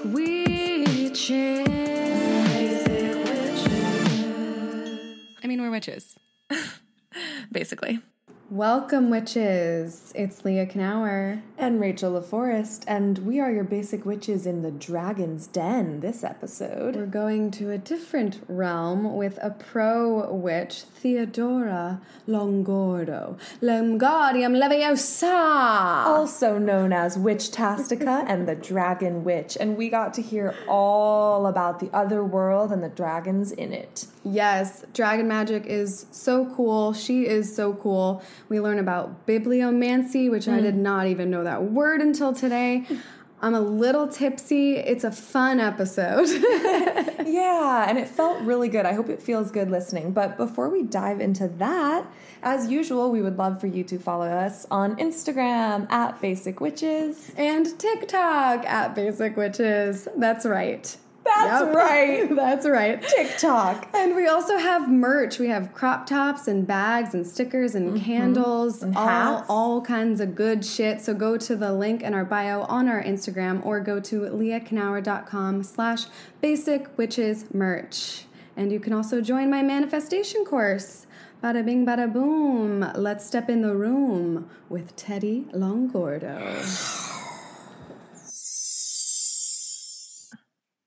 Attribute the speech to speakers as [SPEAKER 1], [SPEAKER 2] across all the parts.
[SPEAKER 1] Witches. Witches. I mean, we're witches. Basically.
[SPEAKER 2] Welcome, witches. It's Leah Knauer.
[SPEAKER 3] And Rachel LaForest, and we are your basic witches in the Dragon's Den this episode.
[SPEAKER 2] We're going to a different realm with a pro witch, Theodora Longordo. Lemgardium Leviosa!
[SPEAKER 3] Also known as Witch Tastica and the Dragon Witch. And we got to hear all about the other world and the dragons in it.
[SPEAKER 2] Yes, dragon magic is so cool. She is so cool. We learn about bibliomancy, which I did mm. not even know that word until today. I'm a little tipsy. It's a fun episode.
[SPEAKER 3] Yeah, and it felt really good. I hope it feels good listening. But before we dive into that, as usual, we would love for you to follow us on Instagram at Basic Witches.
[SPEAKER 2] and TikTok at Basic Witches. That's right.
[SPEAKER 3] That's
[SPEAKER 2] Yep.
[SPEAKER 3] right.
[SPEAKER 2] That's right.
[SPEAKER 3] TikTok.
[SPEAKER 2] And we also have merch. We have crop tops and bags and stickers and mm-hmm. candles, all,
[SPEAKER 3] hats.
[SPEAKER 2] all kinds of good shit. So go to the link in our bio on our Instagram or go to leahknauer.com slash basic witches merch. And you can also join my manifestation course. Bada bing, bada boom. Let's step in the room with Teddy Longordo.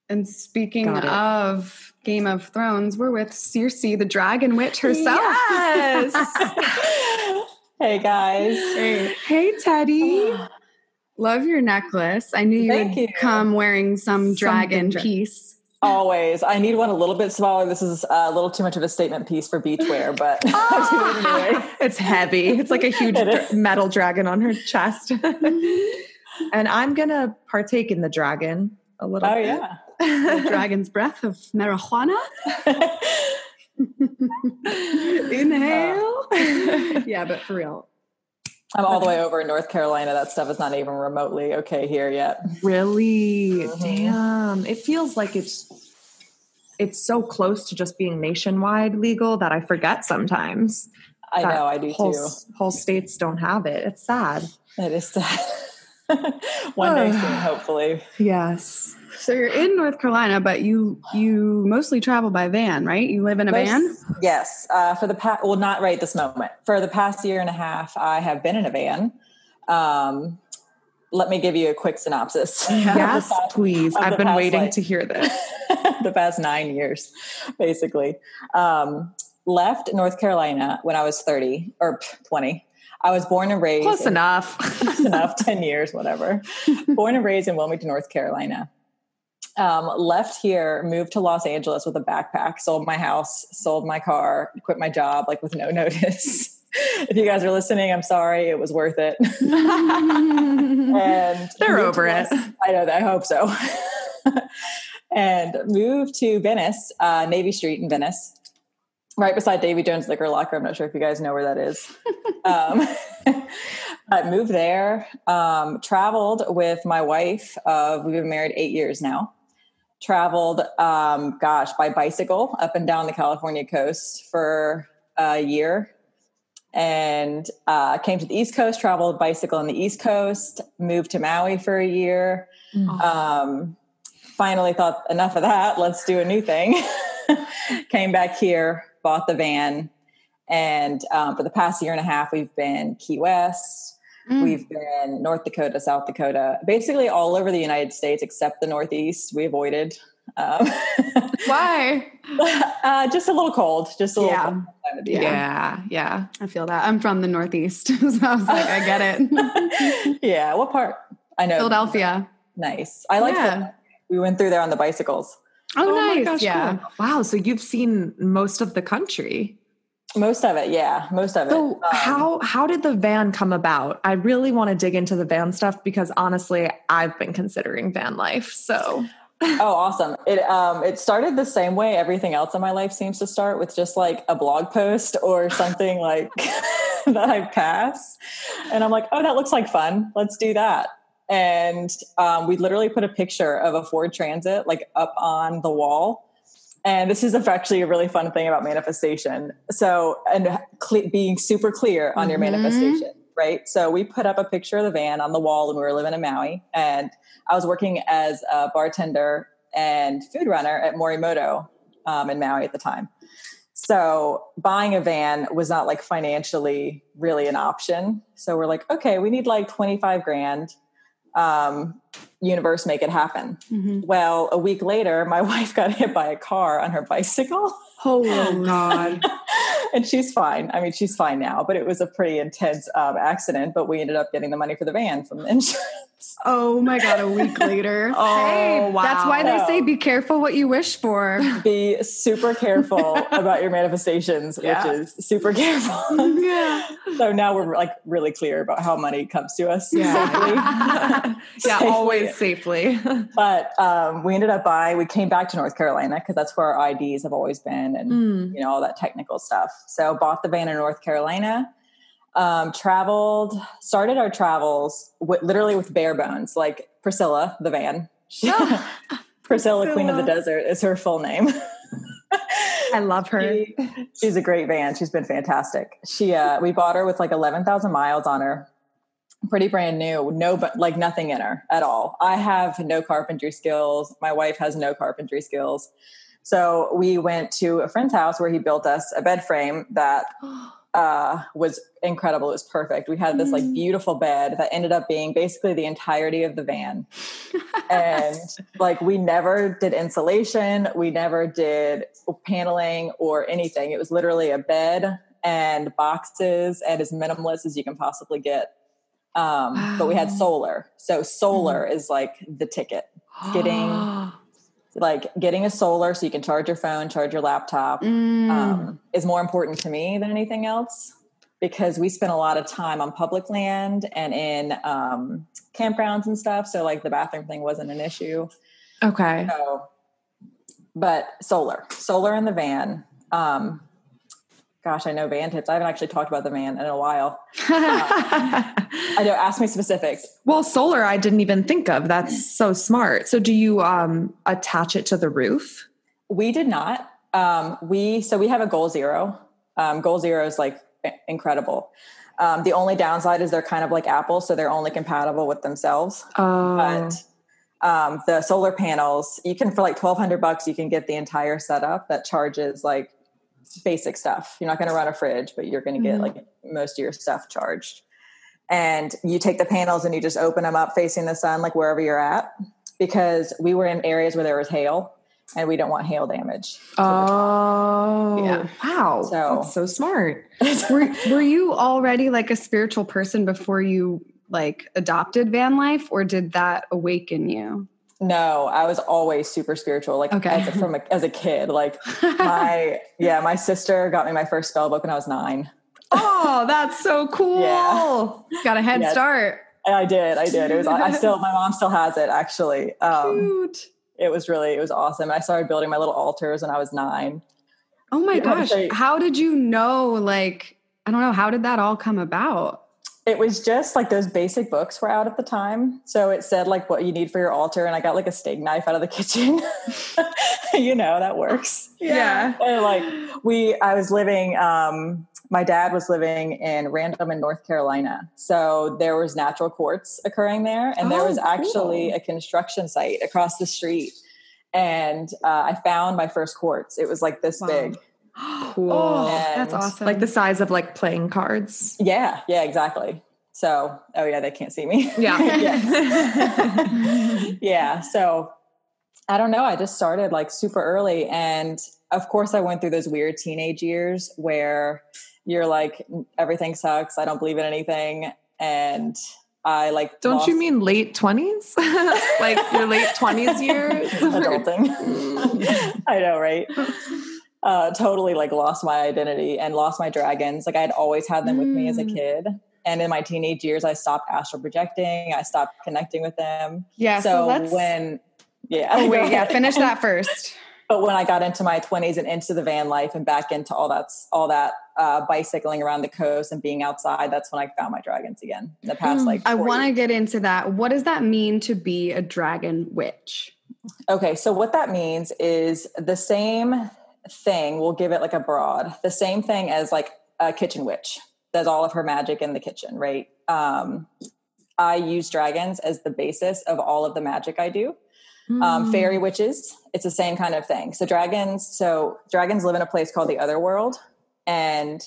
[SPEAKER 2] And speaking of Game of Thrones, we're with Cersei, the Dragon Witch herself.
[SPEAKER 4] Yes. hey guys.
[SPEAKER 2] Hey, hey, Teddy. Love your necklace. I knew you
[SPEAKER 4] Thank
[SPEAKER 2] would
[SPEAKER 4] you.
[SPEAKER 2] come wearing some dragon
[SPEAKER 3] dra-
[SPEAKER 2] piece.
[SPEAKER 4] Always. I need one a little bit smaller. This is a little too much of a statement piece for beach wear, but I'll do it anyway.
[SPEAKER 5] It's heavy. It's like a huge dra- metal dragon on her chest. and I'm going to partake in the dragon a little
[SPEAKER 4] Oh
[SPEAKER 5] bit.
[SPEAKER 4] yeah.
[SPEAKER 2] Dragon's breath of marijuana. Inhale. yeah, but for real.
[SPEAKER 4] I'm all the way over in North Carolina. That stuff is not even remotely okay here yet.
[SPEAKER 5] Really?
[SPEAKER 4] Mhm.
[SPEAKER 5] Damn. It feels like it's it's so close to just being nationwide legal that I forget sometimes.
[SPEAKER 4] I know, I do
[SPEAKER 5] whole,
[SPEAKER 4] too.
[SPEAKER 5] Whole states don't have it. It's sad.
[SPEAKER 4] It is sad. One day soon, hopefully.
[SPEAKER 5] Yes.
[SPEAKER 2] So you're in North Carolina, but you you mostly travel by van, right? You live in a van.
[SPEAKER 4] Yes. Uh, for the past, well, not right this moment. For the past year and a half, I have been in a van. Um, let me give you a quick synopsis.
[SPEAKER 5] Yes,
[SPEAKER 4] Of the
[SPEAKER 5] please. I've been
[SPEAKER 4] past,
[SPEAKER 5] waiting
[SPEAKER 4] like-
[SPEAKER 5] to hear this.
[SPEAKER 4] the past nine years, basically. Um, left North Carolina when I was 30 or 20. I was born and raised
[SPEAKER 5] Close
[SPEAKER 4] in-
[SPEAKER 5] enough.
[SPEAKER 4] close enough 10 years whatever. Born and raised in wilmington north carolina. Um, left here moved to los angeles with a backpack sold my house sold my car quit my job like with no notice. If you guys are listening i'm sorry it was worth it. And
[SPEAKER 5] They're over it.
[SPEAKER 4] Los- i know that i hope so. And moved to venice uh, navy street in venice right beside davy jones liquor locker i'm not sure if you guys know where that is um, I moved there, um, traveled with my wife. Uh, we've been married eight years now. Traveled, um, gosh, by bicycle up and down the California coast for a year. And uh, came to the East Coast, traveled bicycle on the East Coast, moved to Maui for a year. Um, finally thought, enough of that, let's do a new thing. Came back here, bought the van, and um, for the past year and a half, we've been Key West.
[SPEAKER 2] Mm.
[SPEAKER 4] We've been North Dakota, South Dakota, basically all over the United States except the Northeast. We avoided. Um,
[SPEAKER 2] Why?
[SPEAKER 4] uh, just a little cold. Just a little
[SPEAKER 2] Yeah.
[SPEAKER 4] cold time of the year.
[SPEAKER 5] yeah, yeah.
[SPEAKER 2] I feel that. I'm from the Northeast, so I was like, I get it.
[SPEAKER 4] yeah. What part? I know.
[SPEAKER 2] Philadelphia.
[SPEAKER 4] Nice. I like
[SPEAKER 2] Yeah.
[SPEAKER 4] that. We went through there on the bicycles.
[SPEAKER 2] Oh,
[SPEAKER 5] my
[SPEAKER 2] nice.
[SPEAKER 5] gosh,
[SPEAKER 2] yeah.
[SPEAKER 5] cool. Wow. So you've seen most of the country.
[SPEAKER 4] Most of it, yeah. Most of it.
[SPEAKER 5] So
[SPEAKER 4] Um,
[SPEAKER 5] how how did the van come about? I really want to dig into the van stuff because honestly, I've been considering van life. So
[SPEAKER 4] oh, awesome! It um it started the same way everything else in my life seems to start with just like a blog post or something like that I pass, and I'm like, oh, that looks like fun. Let's do that. And um, we literally put a picture of a Ford Transit like up on the wall. And this is actually a really fun thing about manifestation. So, and cle being super clear on your
[SPEAKER 2] Mhm.
[SPEAKER 4] manifestation. right? So we put up a picture of the van on the wall when we were living in Maui. And I was working as a bartender and food runner at Morimoto um, in Maui at the time. So buying a van was not like financially really an option. So we're like, okay, we need like 25 grand. Um, universe make it happen.
[SPEAKER 2] Mm-hmm.
[SPEAKER 4] Well, a week later, my wife got hit by a car on her bicycle.
[SPEAKER 2] Oh God.
[SPEAKER 4] and she's fine. I mean, she's fine now, but it was a pretty intense um, accident. But we ended up getting the money for the van from the insurance.
[SPEAKER 2] Oh my God, a week later.
[SPEAKER 5] Oh,
[SPEAKER 2] hey,
[SPEAKER 5] wow.
[SPEAKER 2] That's why they say be careful what you wish for.
[SPEAKER 4] Be super careful about your manifestations,
[SPEAKER 5] Yeah.
[SPEAKER 4] which is super careful.
[SPEAKER 2] yeah.
[SPEAKER 4] so now we're like really clear about how money comes to us
[SPEAKER 5] Yeah. yeah. Always safely.
[SPEAKER 4] But um, we ended up buying. We came back to North Carolina because that's where our IDs have always been, and
[SPEAKER 5] Mm.
[SPEAKER 4] you know all that technical stuff. So bought the van in North Carolina. Um, traveled, started our travels with, literally with bare bones, like Priscilla, the van. Priscilla, Queen of the Desert, is her full name.
[SPEAKER 5] I love her.
[SPEAKER 4] She- she's a great van. She's been fantastic. She, uh, we bought her with like eleven thousand miles on her, pretty brand new. No, but like nothing in her at all. I have no carpentry skills. My wife has no carpentry skills. So we went to a friend's house where he built us a bed frame that uh, was incredible. It was perfect. We had this like beautiful bed that ended up being basically the entirety of the van. and like we never did insulation, we never did paneling or anything. It was literally a bed and boxes and as minimalist as you can possibly get. Um, But we had solar. So solar is like the ticket. Getting like getting a solar so you can charge your phone, charge your laptop
[SPEAKER 2] Mm.
[SPEAKER 4] um, is more important to me than anything else because we spent a lot of time on public land and in um, campgrounds and stuff. So like the bathroom thing wasn't an issue.
[SPEAKER 5] okay.
[SPEAKER 4] So, but solar, solar in the van. Um, gosh, I know van tips. I haven't actually talked about the van in a while. I know. Ask me specifics.
[SPEAKER 5] well, solar I didn't even think of. That's so smart. So do you um attach it to the roof?
[SPEAKER 4] We did not. Um, we so we have a goal zero. Um, goal zero is like incredible. Um, the only downside is they're kind of like Apple, so they're only compatible with themselves.
[SPEAKER 5] Oh.
[SPEAKER 4] But um, the solar panels, you can for like twelve hundred bucks, you can get the entire setup that charges like basic stuff. You're not going to run a fridge, but you're going to get mm-hmm. like most of your stuff charged. And you take the panels and you just open them up facing the sun, like wherever you're at, because we were in areas where there was hail, and we don't want hail damage.
[SPEAKER 5] Oh.
[SPEAKER 4] Yeah.
[SPEAKER 5] Wow.
[SPEAKER 4] So-
[SPEAKER 5] That's so smart.
[SPEAKER 2] were, were you already like a spiritual person before you like adopted van life or did that awaken you?
[SPEAKER 4] No, I was always super spiritual. Like
[SPEAKER 2] Okay.
[SPEAKER 4] as a, from a, as a kid, like my yeah, my sister got me my first spell book when I was nine.
[SPEAKER 5] Oh, that's so cool.
[SPEAKER 4] Yeah.
[SPEAKER 2] Got a head
[SPEAKER 4] Yes.
[SPEAKER 2] start.
[SPEAKER 4] And I did, I did. It was I still my mom still has it actually. Um,
[SPEAKER 2] Cute.
[SPEAKER 4] it was really it was awesome. I started building my little altars when I was nine.
[SPEAKER 2] Oh my
[SPEAKER 4] Yeah,
[SPEAKER 2] gosh. How did you know like I don't know, how did that all come about?
[SPEAKER 4] It was just like those basic books were out at the time. So it said like what you need for your altar, and I got like a steak knife out of the kitchen. you know that works.
[SPEAKER 5] Yeah.
[SPEAKER 4] And like we i was living um my dad was living in random in north carolina so there was natural quartz occurring there and there
[SPEAKER 5] Oh,
[SPEAKER 4] was actually
[SPEAKER 5] cool.
[SPEAKER 4] a construction site across the street and uh, i found my first quartz it was like this
[SPEAKER 2] Wow.
[SPEAKER 4] big Oh,
[SPEAKER 5] cool.
[SPEAKER 2] Oh, that's awesome.
[SPEAKER 5] like the size of like playing cards.
[SPEAKER 4] yeah yeah exactly so oh yeah they can't see me
[SPEAKER 5] Yeah.
[SPEAKER 4] Yeah so i don't know i just started like super early and of course i went through those weird teenage years where you're like everything sucks i don't believe in anything and i like
[SPEAKER 5] Don't
[SPEAKER 4] lost
[SPEAKER 5] you mean late 20s? like your late 20s years?
[SPEAKER 4] adulting i know right uh totally like lost my identity and lost my dragons like i had always had them with me as a
[SPEAKER 2] Mm.
[SPEAKER 4] kid and in my teenage years i stopped astral projecting i stopped connecting with them
[SPEAKER 2] yeah, so,
[SPEAKER 4] so when yeah
[SPEAKER 2] Oh wait, yeah, finish that first.
[SPEAKER 4] but when I got into my 20s and into the van life and back into all that all that uh, bicycling around the coast and being outside, that's when I found my dragons again. In the past, like
[SPEAKER 2] I want to get into that. What does that mean to be a dragon witch?
[SPEAKER 4] Okay, so what that means is the same thing. We'll give it like a broad, the same thing as like a kitchen witch. does all of her magic in the kitchen, right? Um, I use dragons as the basis of all of the magic I do. Um, fairy witches, it's the same kind of thing. So dragons, so dragons live in a place called the other world, and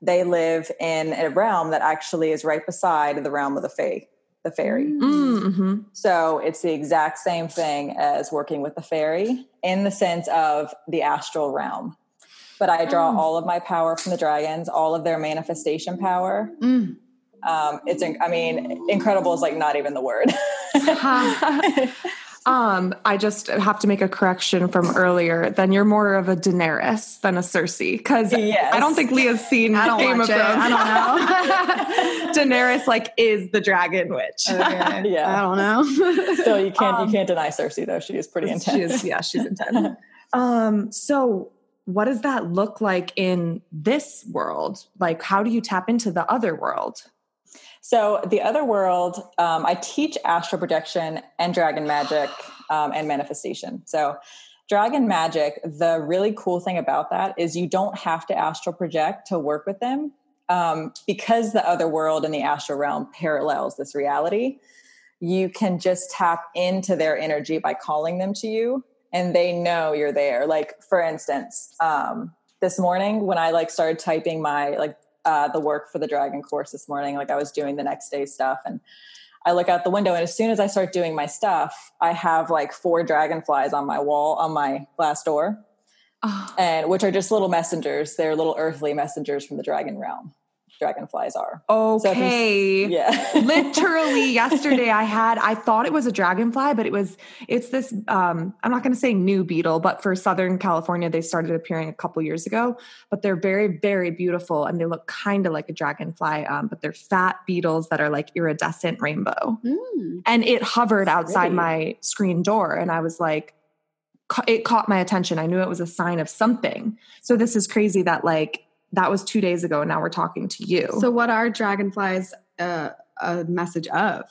[SPEAKER 4] they live in a realm that actually is right beside the realm of the fae, the fairy.
[SPEAKER 5] Mm-hmm.
[SPEAKER 4] So it's the exact same thing as working with the fairy in the sense of the astral realm. But I draw all of my power from the dragons, all of their manifestation power.
[SPEAKER 2] Mm.
[SPEAKER 4] Um, it's, in- I mean, incredible is like not even the word.
[SPEAKER 5] um, I just have to make a correction from earlier. Then you're more of a Daenerys than a Cersei because
[SPEAKER 4] Yes.
[SPEAKER 5] I don't think Leah's seen Game of
[SPEAKER 2] it.
[SPEAKER 5] Thrones.
[SPEAKER 2] I don't know.
[SPEAKER 5] Daenerys like is the dragon witch.
[SPEAKER 2] Okay.
[SPEAKER 4] Yeah.
[SPEAKER 2] I don't know.
[SPEAKER 4] so you can't,
[SPEAKER 5] Um,
[SPEAKER 4] you can't deny Cersei though. She is pretty intense.
[SPEAKER 5] She is, yeah, she's intense. um, so what does that look like in this world? Like, how do you tap into the other world?
[SPEAKER 4] So the other world, um, I teach astral projection and dragon magic um, and manifestation. So dragon magic, the really cool thing about that is you don't have to astral project to work with them um, because the other world and the astral realm parallels this reality. You can just tap into their energy by calling them to you, and they know you're there. Like for instance, um, this morning when I like started typing my like uh, the work for the dragon course this morning. Like I was doing the next day stuff and I look out the window and as soon as I start doing my stuff, I have like four dragonflies on my wall on my glass door.
[SPEAKER 5] Oh,
[SPEAKER 4] And which are just little messengers. They're little earthly messengers from the dragon realm. Dragonflies are.
[SPEAKER 5] okay.
[SPEAKER 4] Yeah.
[SPEAKER 5] Literally yesterday I had I thought it was a dragonfly, but it was it's this um I'm not gonna say new beetle, but for Southern California they started appearing a couple years ago. But they're very, very beautiful and they look kind of like a dragonfly. Um, but they're fat beetles that are like iridescent rainbow.
[SPEAKER 2] Mm.
[SPEAKER 5] and it hovered outside
[SPEAKER 4] Really?
[SPEAKER 5] my screen door and i was like it caught my attention i knew it was a sign of something so this is crazy that like that was two days ago and now we're talking to you
[SPEAKER 2] So, what are dragonflies uh, a message of?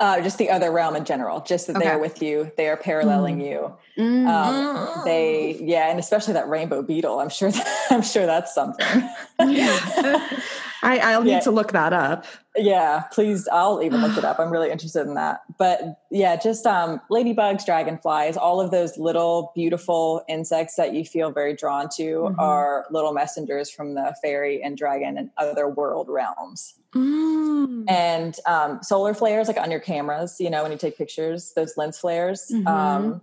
[SPEAKER 4] Uh, just the other realm in general, just that
[SPEAKER 2] Okay.
[SPEAKER 4] they're with you, they are paralleling you.
[SPEAKER 2] Mm.
[SPEAKER 4] Um, they, yeah, and especially that rainbow beetle. I'm sure, that, I'm sure that's something.
[SPEAKER 5] I, i'll need
[SPEAKER 4] Yeah.
[SPEAKER 5] to look that up
[SPEAKER 4] Yeah, please. I'll even look it up. I'm really interested in that. But yeah, just um, ladybugs, dragonflies, all of those little beautiful insects that you feel very drawn to
[SPEAKER 5] Mhm.
[SPEAKER 4] are little messengers from the fairy and dragon and other world realms.
[SPEAKER 5] Mm.
[SPEAKER 4] And um, solar flares, like on your cameras, you know, when you take pictures, those lens flares.
[SPEAKER 2] Mhm.
[SPEAKER 4] Um,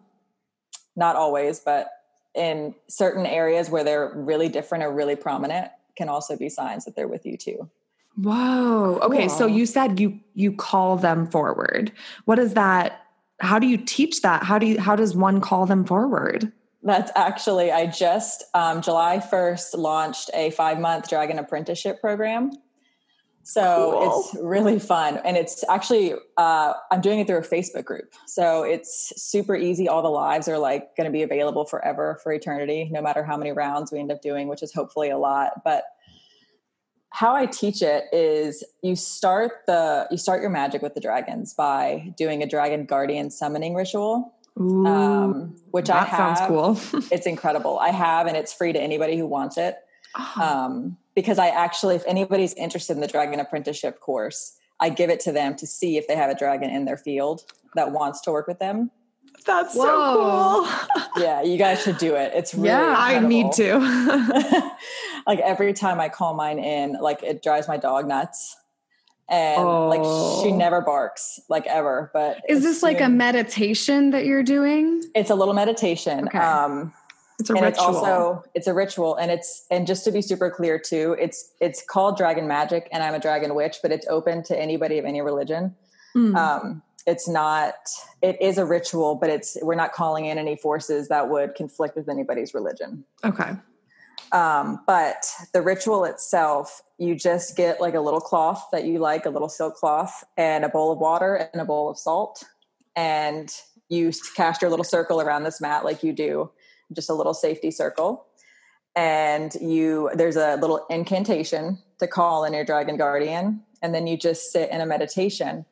[SPEAKER 4] not always, but in certain areas where they're really different or really prominent, can also be signs that they're with you too.
[SPEAKER 5] whoa. Okay so you said you you call them forward. What is that how do you teach that? How do you how does one call them forward?
[SPEAKER 4] That's actually, I just um, July 1st launched a five month dragon apprenticeship program. So
[SPEAKER 5] Cool.
[SPEAKER 4] it's really fun. And it's actually, uh, I'm doing it through a Facebook group. So it's super easy. All the lives are like going to be available forever for eternity, no matter how many rounds we end up doing, which is hopefully a lot. But how I teach it is you start the you start your magic with the dragons by doing a dragon guardian summoning ritual
[SPEAKER 5] Ooh,
[SPEAKER 4] um, which I have.
[SPEAKER 5] sounds cool
[SPEAKER 4] It's incredible. I have, and it's free to anybody who wants it.
[SPEAKER 5] Oh,
[SPEAKER 4] Um, because I actually, if anybody's interested in the dragon apprenticeship course, I give it to them to see if they have a dragon in their field that wants to work with them.
[SPEAKER 5] that's
[SPEAKER 2] Whoa.
[SPEAKER 5] so cool
[SPEAKER 4] Yeah, you guys should do it. It's really
[SPEAKER 2] Yeah,
[SPEAKER 5] i need to
[SPEAKER 4] like every time I call mine in, like it drives my dog nuts. And like she
[SPEAKER 5] Oh.
[SPEAKER 4] never barks, like ever. But
[SPEAKER 2] Is
[SPEAKER 4] as
[SPEAKER 2] this like a meditation that you're doing?
[SPEAKER 4] It's a little meditation.
[SPEAKER 2] Okay.
[SPEAKER 4] Um,
[SPEAKER 5] it's a
[SPEAKER 4] and
[SPEAKER 5] ritual.
[SPEAKER 4] it's also it's a ritual and it's and just to be super clear too it's it's called dragon magic and i'm a dragon witch but it's open to anybody of any religion.
[SPEAKER 5] Mm.
[SPEAKER 4] um it's not it is a ritual but it's we're not calling in any forces that would conflict with anybody's religion.
[SPEAKER 5] Okay.
[SPEAKER 4] Um but the ritual itself you just get like a little cloth that you like a little silk cloth and a bowl of water and a bowl of salt and you cast your little circle around this mat like you do just a little safety circle and you there's a little incantation to call in your dragon guardian and then you just sit in a meditation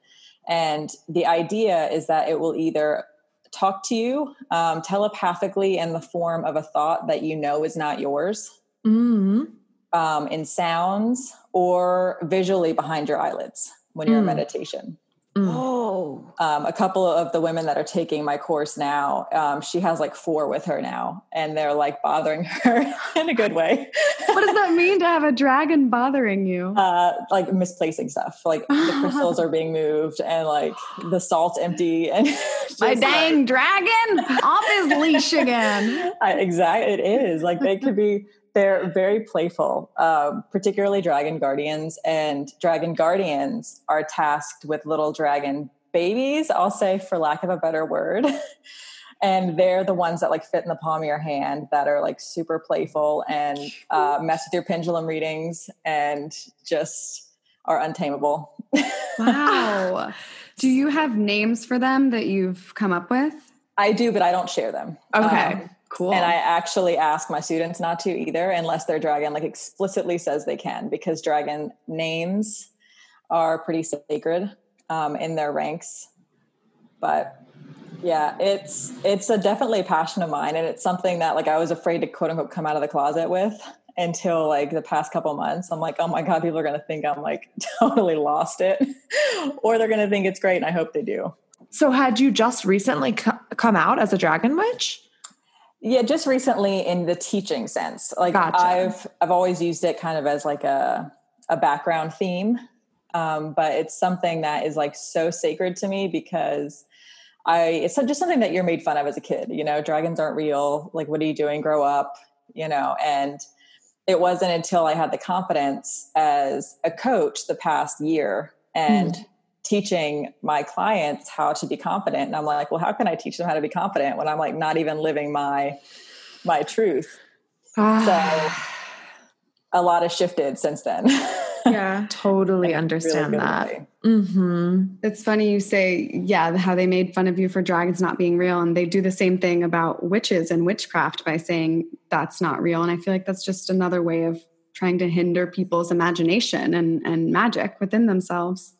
[SPEAKER 4] and the idea is that it will either talk to you um, telepathically in the form of a thought that you know is not yours
[SPEAKER 5] mm
[SPEAKER 4] um, in sounds or visually behind your eyelids when you're in
[SPEAKER 5] Mm.
[SPEAKER 4] meditation.
[SPEAKER 1] Oh.
[SPEAKER 4] Um, a couple of the women that are taking my course now, um, she has like four with her now, and they're like bothering her in a good way.
[SPEAKER 2] What does that mean to have a dragon bothering you?
[SPEAKER 4] uh, like misplacing stuff. Like the crystals are being moved, and like the salt's empty, and
[SPEAKER 2] My
[SPEAKER 4] like,
[SPEAKER 2] dang dragon off his leash again.
[SPEAKER 4] exactly, it is like they could be. They're very playful, um, particularly dragon guardians, and dragon guardians are tasked with little dragon babies. I'll say, for lack of a better word. And they're the ones that like fit in the palm of your hand that are like super playful and uh, mess with your pendulum readings and just are untamable.
[SPEAKER 2] Wow. Do you have names for them that you've come up with?
[SPEAKER 4] I do, but I don't share them.
[SPEAKER 2] Okay.
[SPEAKER 4] Um,
[SPEAKER 2] cool.
[SPEAKER 4] And I actually ask my students not to either, unless their dragon like explicitly says they can, because dragon names are pretty sacred um, in their ranks. But yeah, it's it's a definitely a passion of mine, and it's something that like I was afraid to quote unquote come out of the closet with until like the past couple months. I'm like, oh my god, people are gonna think I'm like totally lost it, or they're gonna think it's great, and I hope they do.
[SPEAKER 5] So, had you just recently co- come out as a dragon witch?
[SPEAKER 4] Yeah, just recently in the teaching sense. Like
[SPEAKER 5] Gotcha.
[SPEAKER 4] I've I've always used it kind of as like a a background theme. Um, but it's something that is like so sacred to me because I it's just something that you're made fun of as a kid, you know, dragons aren't real. Like what are you doing? Grow up, you know, and it wasn't until I had the confidence as a coach the past year and teaching my clients how to be confident and i'm like well how can i teach them how to be confident when i'm like not even living my my truth so a lot has shifted since then
[SPEAKER 2] yeah.
[SPEAKER 5] totally understand
[SPEAKER 4] good
[SPEAKER 5] that. Mm-hmm.
[SPEAKER 2] It's funny you say, yeah, how they made fun of you for dragons not being real. And they do the same thing about witches and witchcraft by saying that's not real. And I feel like that's just another way of trying to hinder people's imagination and, and magic within themselves.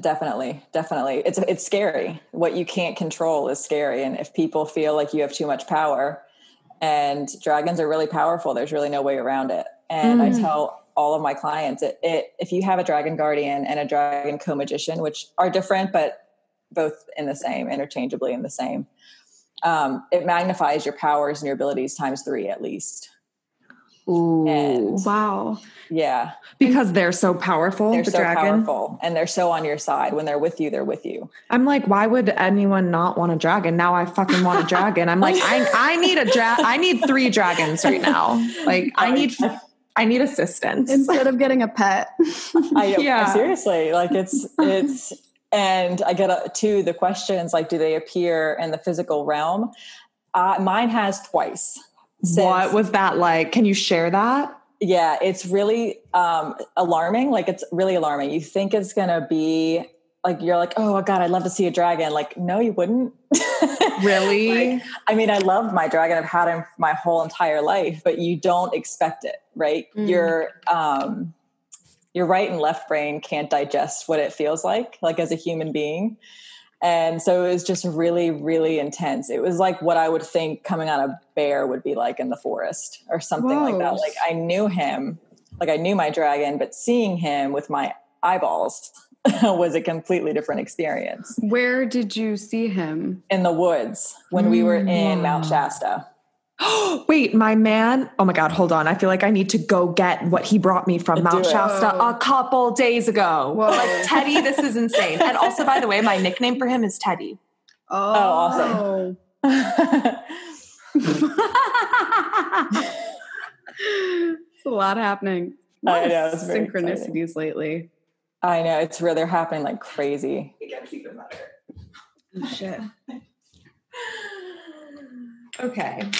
[SPEAKER 4] Definitely definitely. It's it's scary. What you can't control is scary and if people feel like you have too much power and dragons are really powerful there's really no way around it. And i
[SPEAKER 5] Mm.
[SPEAKER 4] tell all of my clients it, it if you have a dragon guardian and a dragon co-magician which are different but both in the same interchangeably in the same um, it magnifies your powers and your abilities times three at least
[SPEAKER 5] Ooh.
[SPEAKER 4] And-
[SPEAKER 2] Wow.
[SPEAKER 4] yeah
[SPEAKER 5] because they're so powerful,
[SPEAKER 4] they're
[SPEAKER 5] the
[SPEAKER 4] so
[SPEAKER 5] dragon.
[SPEAKER 4] powerful and they're so on your side when they're with you they're with you
[SPEAKER 5] I'm like, why would anyone not want a dragon? Now I fucking want a dragon. I'm like, I I need a dragon. I need three dragons right now. Like I need I need assistance.
[SPEAKER 2] Instead of getting a pet.
[SPEAKER 4] I
[SPEAKER 5] Yeah.
[SPEAKER 4] seriously like it's it's and I get uh, to the questions like do they appear in the physical realm? Uh, mine has twice. Since-
[SPEAKER 5] what was that like? Can you share that?
[SPEAKER 4] Yeah, it's really um, alarming. Like it's really alarming. You think it's gonna be like you're like, oh god, I'd love to see a dragon. Like, no, you wouldn't.
[SPEAKER 5] Really?
[SPEAKER 4] Like, I mean, I love my dragon. I've had him my whole entire life, but you don't expect it, right?
[SPEAKER 2] Mm.
[SPEAKER 4] Your um, your right and left brain can't digest what it feels like, like as a human being. And so it was just really, really intense. It was like what I would think coming on a bear would be like in the forest or something like that. Like I knew him, like I knew my dragon, but seeing him with my eyeballs was a completely different experience
[SPEAKER 2] Where did you see him?
[SPEAKER 4] in the woods when we were in
[SPEAKER 5] Mm.
[SPEAKER 4] Mount Shasta.
[SPEAKER 5] Wait, my man. Oh my God, hold on. I feel like I need to go get what he brought me from Mount. Shasta a couple days ago.
[SPEAKER 2] Whoa.
[SPEAKER 5] Like, Teddy, this is insane. And also, by the way, my nickname for him is Teddy.
[SPEAKER 2] Oh, oh
[SPEAKER 4] awesome.
[SPEAKER 2] It's a lot happening.
[SPEAKER 4] I know, it's very
[SPEAKER 2] synchronicities lately.
[SPEAKER 4] I know it's really they're happening like crazy.
[SPEAKER 5] It gets even better.
[SPEAKER 2] Oh, shit.
[SPEAKER 5] Okay.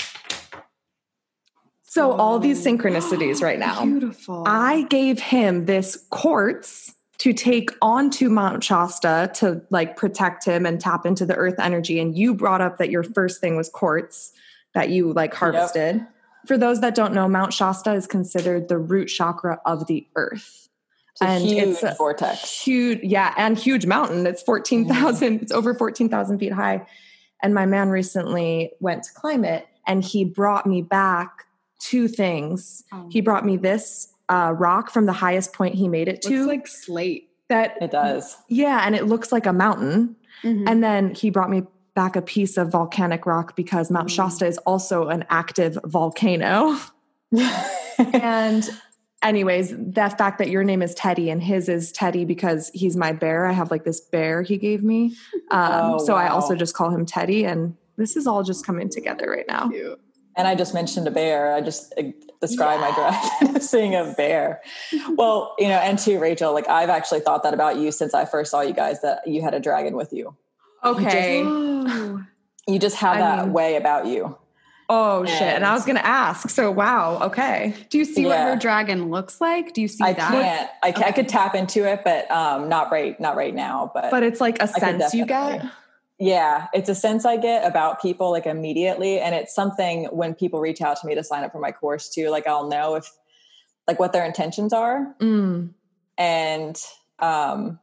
[SPEAKER 5] So, all these synchronicities right now.
[SPEAKER 2] Beautiful.
[SPEAKER 5] I gave him this quartz to take onto Mount Shasta to like protect him and tap into the earth energy. And you brought up that your first thing was quartz that you like harvested. For those that don't know, Mount Shasta is considered the root chakra of the earth.
[SPEAKER 4] It's
[SPEAKER 5] And it's a
[SPEAKER 4] vortex.
[SPEAKER 5] Huge, yeah, and huge mountain. It's 14,000, it's over 14,000 feet high. And my man recently went to climb it and he brought me back two things.
[SPEAKER 2] Oh.
[SPEAKER 5] He brought me this uh, rock from the highest point he made it to.
[SPEAKER 2] Looks like slate.
[SPEAKER 5] that
[SPEAKER 4] It does.
[SPEAKER 5] yeah, and it looks like a mountain.
[SPEAKER 2] Mhm.
[SPEAKER 5] And then he brought me back a piece of volcanic rock because Mount
[SPEAKER 2] Mm.
[SPEAKER 5] Shasta is also an active volcano. and anyways, the fact that your name is Teddy and his is Teddy because he's my bear. I have like this bear he gave me. Um,
[SPEAKER 4] Oh,
[SPEAKER 5] so I also just call him Teddy. And this is all just coming together right now.
[SPEAKER 2] Cute.
[SPEAKER 4] And I just mentioned a bear. I just uh, described my dragon as seeing a bear. Well, you know, and too, Rachel, like I've actually thought that about you since I first saw you guys that you had a dragon with you.
[SPEAKER 5] Okay.
[SPEAKER 2] Oh.
[SPEAKER 4] You just have
[SPEAKER 5] I
[SPEAKER 4] that
[SPEAKER 5] mean-
[SPEAKER 4] way about you.
[SPEAKER 5] Oh shit. And I was going to ask. So wow. Okay.
[SPEAKER 2] Do you see what her dragon looks like? Do you see that?
[SPEAKER 4] I
[SPEAKER 2] that?
[SPEAKER 4] can't. I, ca- I could tap into it, but um, not right. Not right now. But
[SPEAKER 5] But it's like a sense you get.
[SPEAKER 4] Definitely. yeah, it's a sense I get about people like immediately, and it's something when people reach out to me to sign up for my course too. Like I'll know if like what their intentions are,
[SPEAKER 5] Mm.
[SPEAKER 4] and um,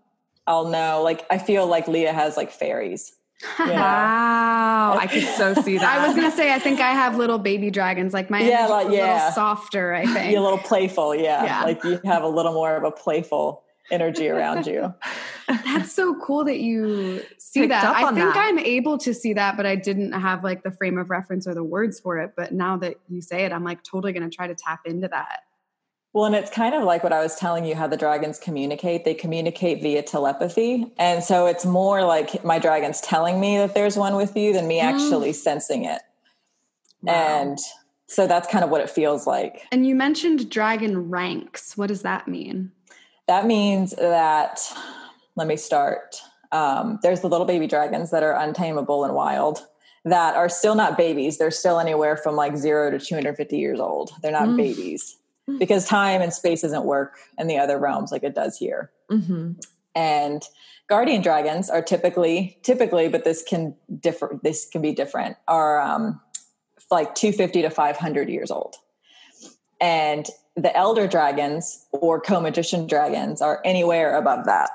[SPEAKER 4] I'll know. Like I feel like Leah has like fairies. You know?
[SPEAKER 5] Wow. I could so see that.
[SPEAKER 2] I was gonna say I think I have little baby dragons. Like my
[SPEAKER 4] Yeah,
[SPEAKER 2] energy's
[SPEAKER 4] like,
[SPEAKER 2] a little
[SPEAKER 4] yeah.
[SPEAKER 2] softer. I think.
[SPEAKER 4] You're a little playful, yeah.
[SPEAKER 2] Yeah.
[SPEAKER 4] Like you have a little more of a playful energy around you.
[SPEAKER 2] That's so cool that you see
[SPEAKER 5] Picked
[SPEAKER 2] that. I think
[SPEAKER 5] that.
[SPEAKER 2] I'm able to see that, but I didn't have like the frame of reference or the words for it. But now that you say it, I'm like totally going to try to tap into that.
[SPEAKER 4] Well, and it's kind of like what I was telling you how the dragons communicate. They communicate via telepathy. And so it's more like my dragon's telling me that there's one with you than me mm. actually sensing it. And so that's kind of what it feels like.
[SPEAKER 2] And you mentioned dragon ranks. What does that mean?
[SPEAKER 4] That means that, let me start. Um, there's the little baby dragons that are untamable and wild that are still not babies. They're still anywhere from like zero to 250 years old. They're not
[SPEAKER 5] Mm.
[SPEAKER 4] babies because time and space doesn't work in the other realms like it does here.
[SPEAKER 5] Mhm.
[SPEAKER 4] And guardian dragons are typically, typically, but this can differ. This can be different. Are um, like 250 to 500 years old. And the elder dragons or co-magician dragons are anywhere above that.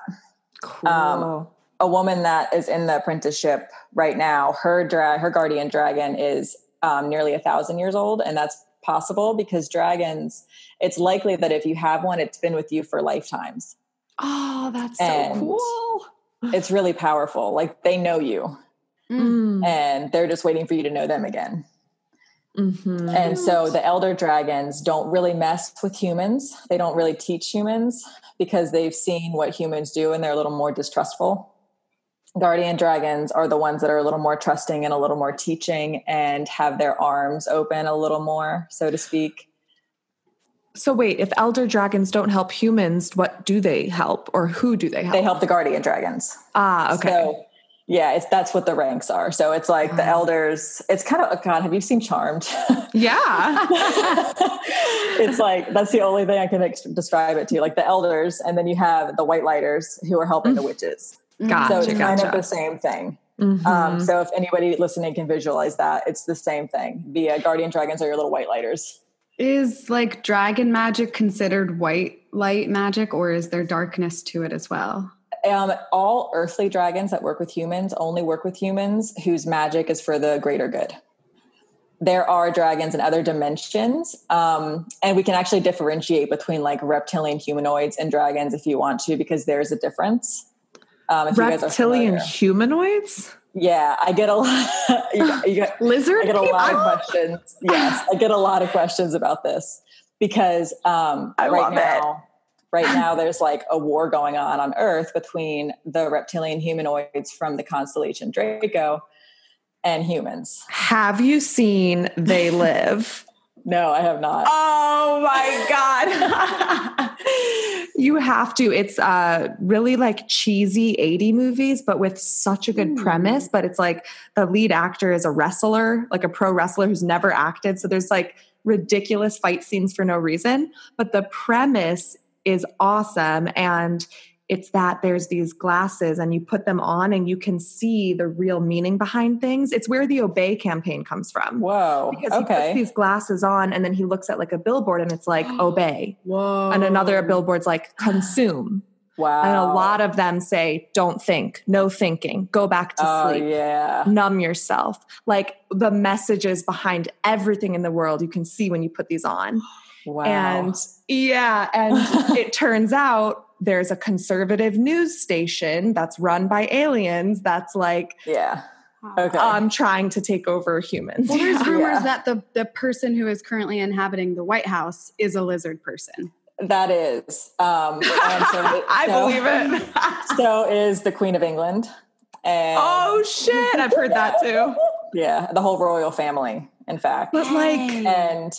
[SPEAKER 5] Cool.
[SPEAKER 4] Um, a woman that is in the apprenticeship right now, her dra- her guardian dragon is um, nearly a thousand years old, and that's possible because dragons. It's likely that if you have one, it's been with you for lifetimes.
[SPEAKER 5] oh, that's so cool.
[SPEAKER 4] It's really powerful. Like they know you,
[SPEAKER 5] Mm.
[SPEAKER 4] and they're just waiting for you to know them again.
[SPEAKER 5] Mhm.
[SPEAKER 4] And so the elder dragons don't really mess with humans. They don't really teach humans because they've seen what humans do and they're a little more distrustful. Guardian dragons are the ones that are a little more trusting and a little more teaching and have their arms open a little more, so to speak.
[SPEAKER 5] So wait, if elder dragons don't help humans, what do they help or who do they help?
[SPEAKER 4] They help the guardian dragons.
[SPEAKER 5] ah, okay.
[SPEAKER 4] So yeah, it's that's what the ranks are. So it's like the elders. It's kind of God. Have you seen Charmed?
[SPEAKER 5] yeah.
[SPEAKER 4] it's like that's the only thing I can ex- describe it to. You. Like the elders, and then you have the white lighters who are helping the witches.
[SPEAKER 5] Gotcha.
[SPEAKER 4] so it's kind of the same thing.
[SPEAKER 5] Mhm.
[SPEAKER 4] Um, so if anybody listening can visualize that, it's the same thing. The uh, guardian dragons are your little white lighters.
[SPEAKER 2] Is like dragon magic considered white light magic, or is there darkness to it as well?
[SPEAKER 4] Um, all earthly dragons that work with humans only work with humans whose magic is for the greater good. There are dragons in other dimensions, um, and we can actually differentiate between like reptilian humanoids and dragons if you want to, because there's a difference. Um, if you guys are
[SPEAKER 5] Reptilian humanoids?
[SPEAKER 4] yeah, I get a lot. you, got- you got-
[SPEAKER 2] Lizard
[SPEAKER 4] I get a lot of questions. Yes, I get a lot of questions about this because um,
[SPEAKER 5] I
[SPEAKER 4] right
[SPEAKER 5] love it.
[SPEAKER 4] Right now, there's like a war going on on Earth between the reptilian humanoids from the constellation Draco and humans.
[SPEAKER 5] Have you seen They Live?
[SPEAKER 4] No, I have not.
[SPEAKER 5] Oh my god. you have to. It's uh really like cheesy 80 movies but with such a good
[SPEAKER 2] Hmm.
[SPEAKER 5] premise, but it's like the lead actor is a wrestler, like a pro wrestler who's never acted, so there's like ridiculous fight scenes for no reason, but the premise is awesome and it's that there's these glasses and you put them on and you can see the real meaning behind things. It's where the Obey campaign comes from
[SPEAKER 4] Whoa.
[SPEAKER 5] because he puts these glasses on and then he looks at like a billboard and it's like obey
[SPEAKER 2] Whoa!
[SPEAKER 5] and another billboard's like consume
[SPEAKER 4] Wow.
[SPEAKER 5] And a lot of them say, don't think, no thinking, go back to
[SPEAKER 4] Oh
[SPEAKER 5] sleep,
[SPEAKER 4] yeah.
[SPEAKER 5] numb yourself. Like the messages behind everything in the world you can see when you put these on.
[SPEAKER 4] Wow.
[SPEAKER 5] And yeah, and it turns out there's a conservative news station that's run by aliens that's like
[SPEAKER 4] yeah. Okay.
[SPEAKER 5] um trying to take over humans.
[SPEAKER 2] Well, there's rumors
[SPEAKER 4] Yeah.
[SPEAKER 2] that the the person who is currently inhabiting the White House is a lizard person.
[SPEAKER 4] that is. Um, and so,
[SPEAKER 5] I
[SPEAKER 4] so-
[SPEAKER 5] believe it.
[SPEAKER 4] So is the Queen of England. And
[SPEAKER 5] oh shit, I've heard that too.
[SPEAKER 4] yeah, the whole royal family, in fact.
[SPEAKER 5] But like
[SPEAKER 4] and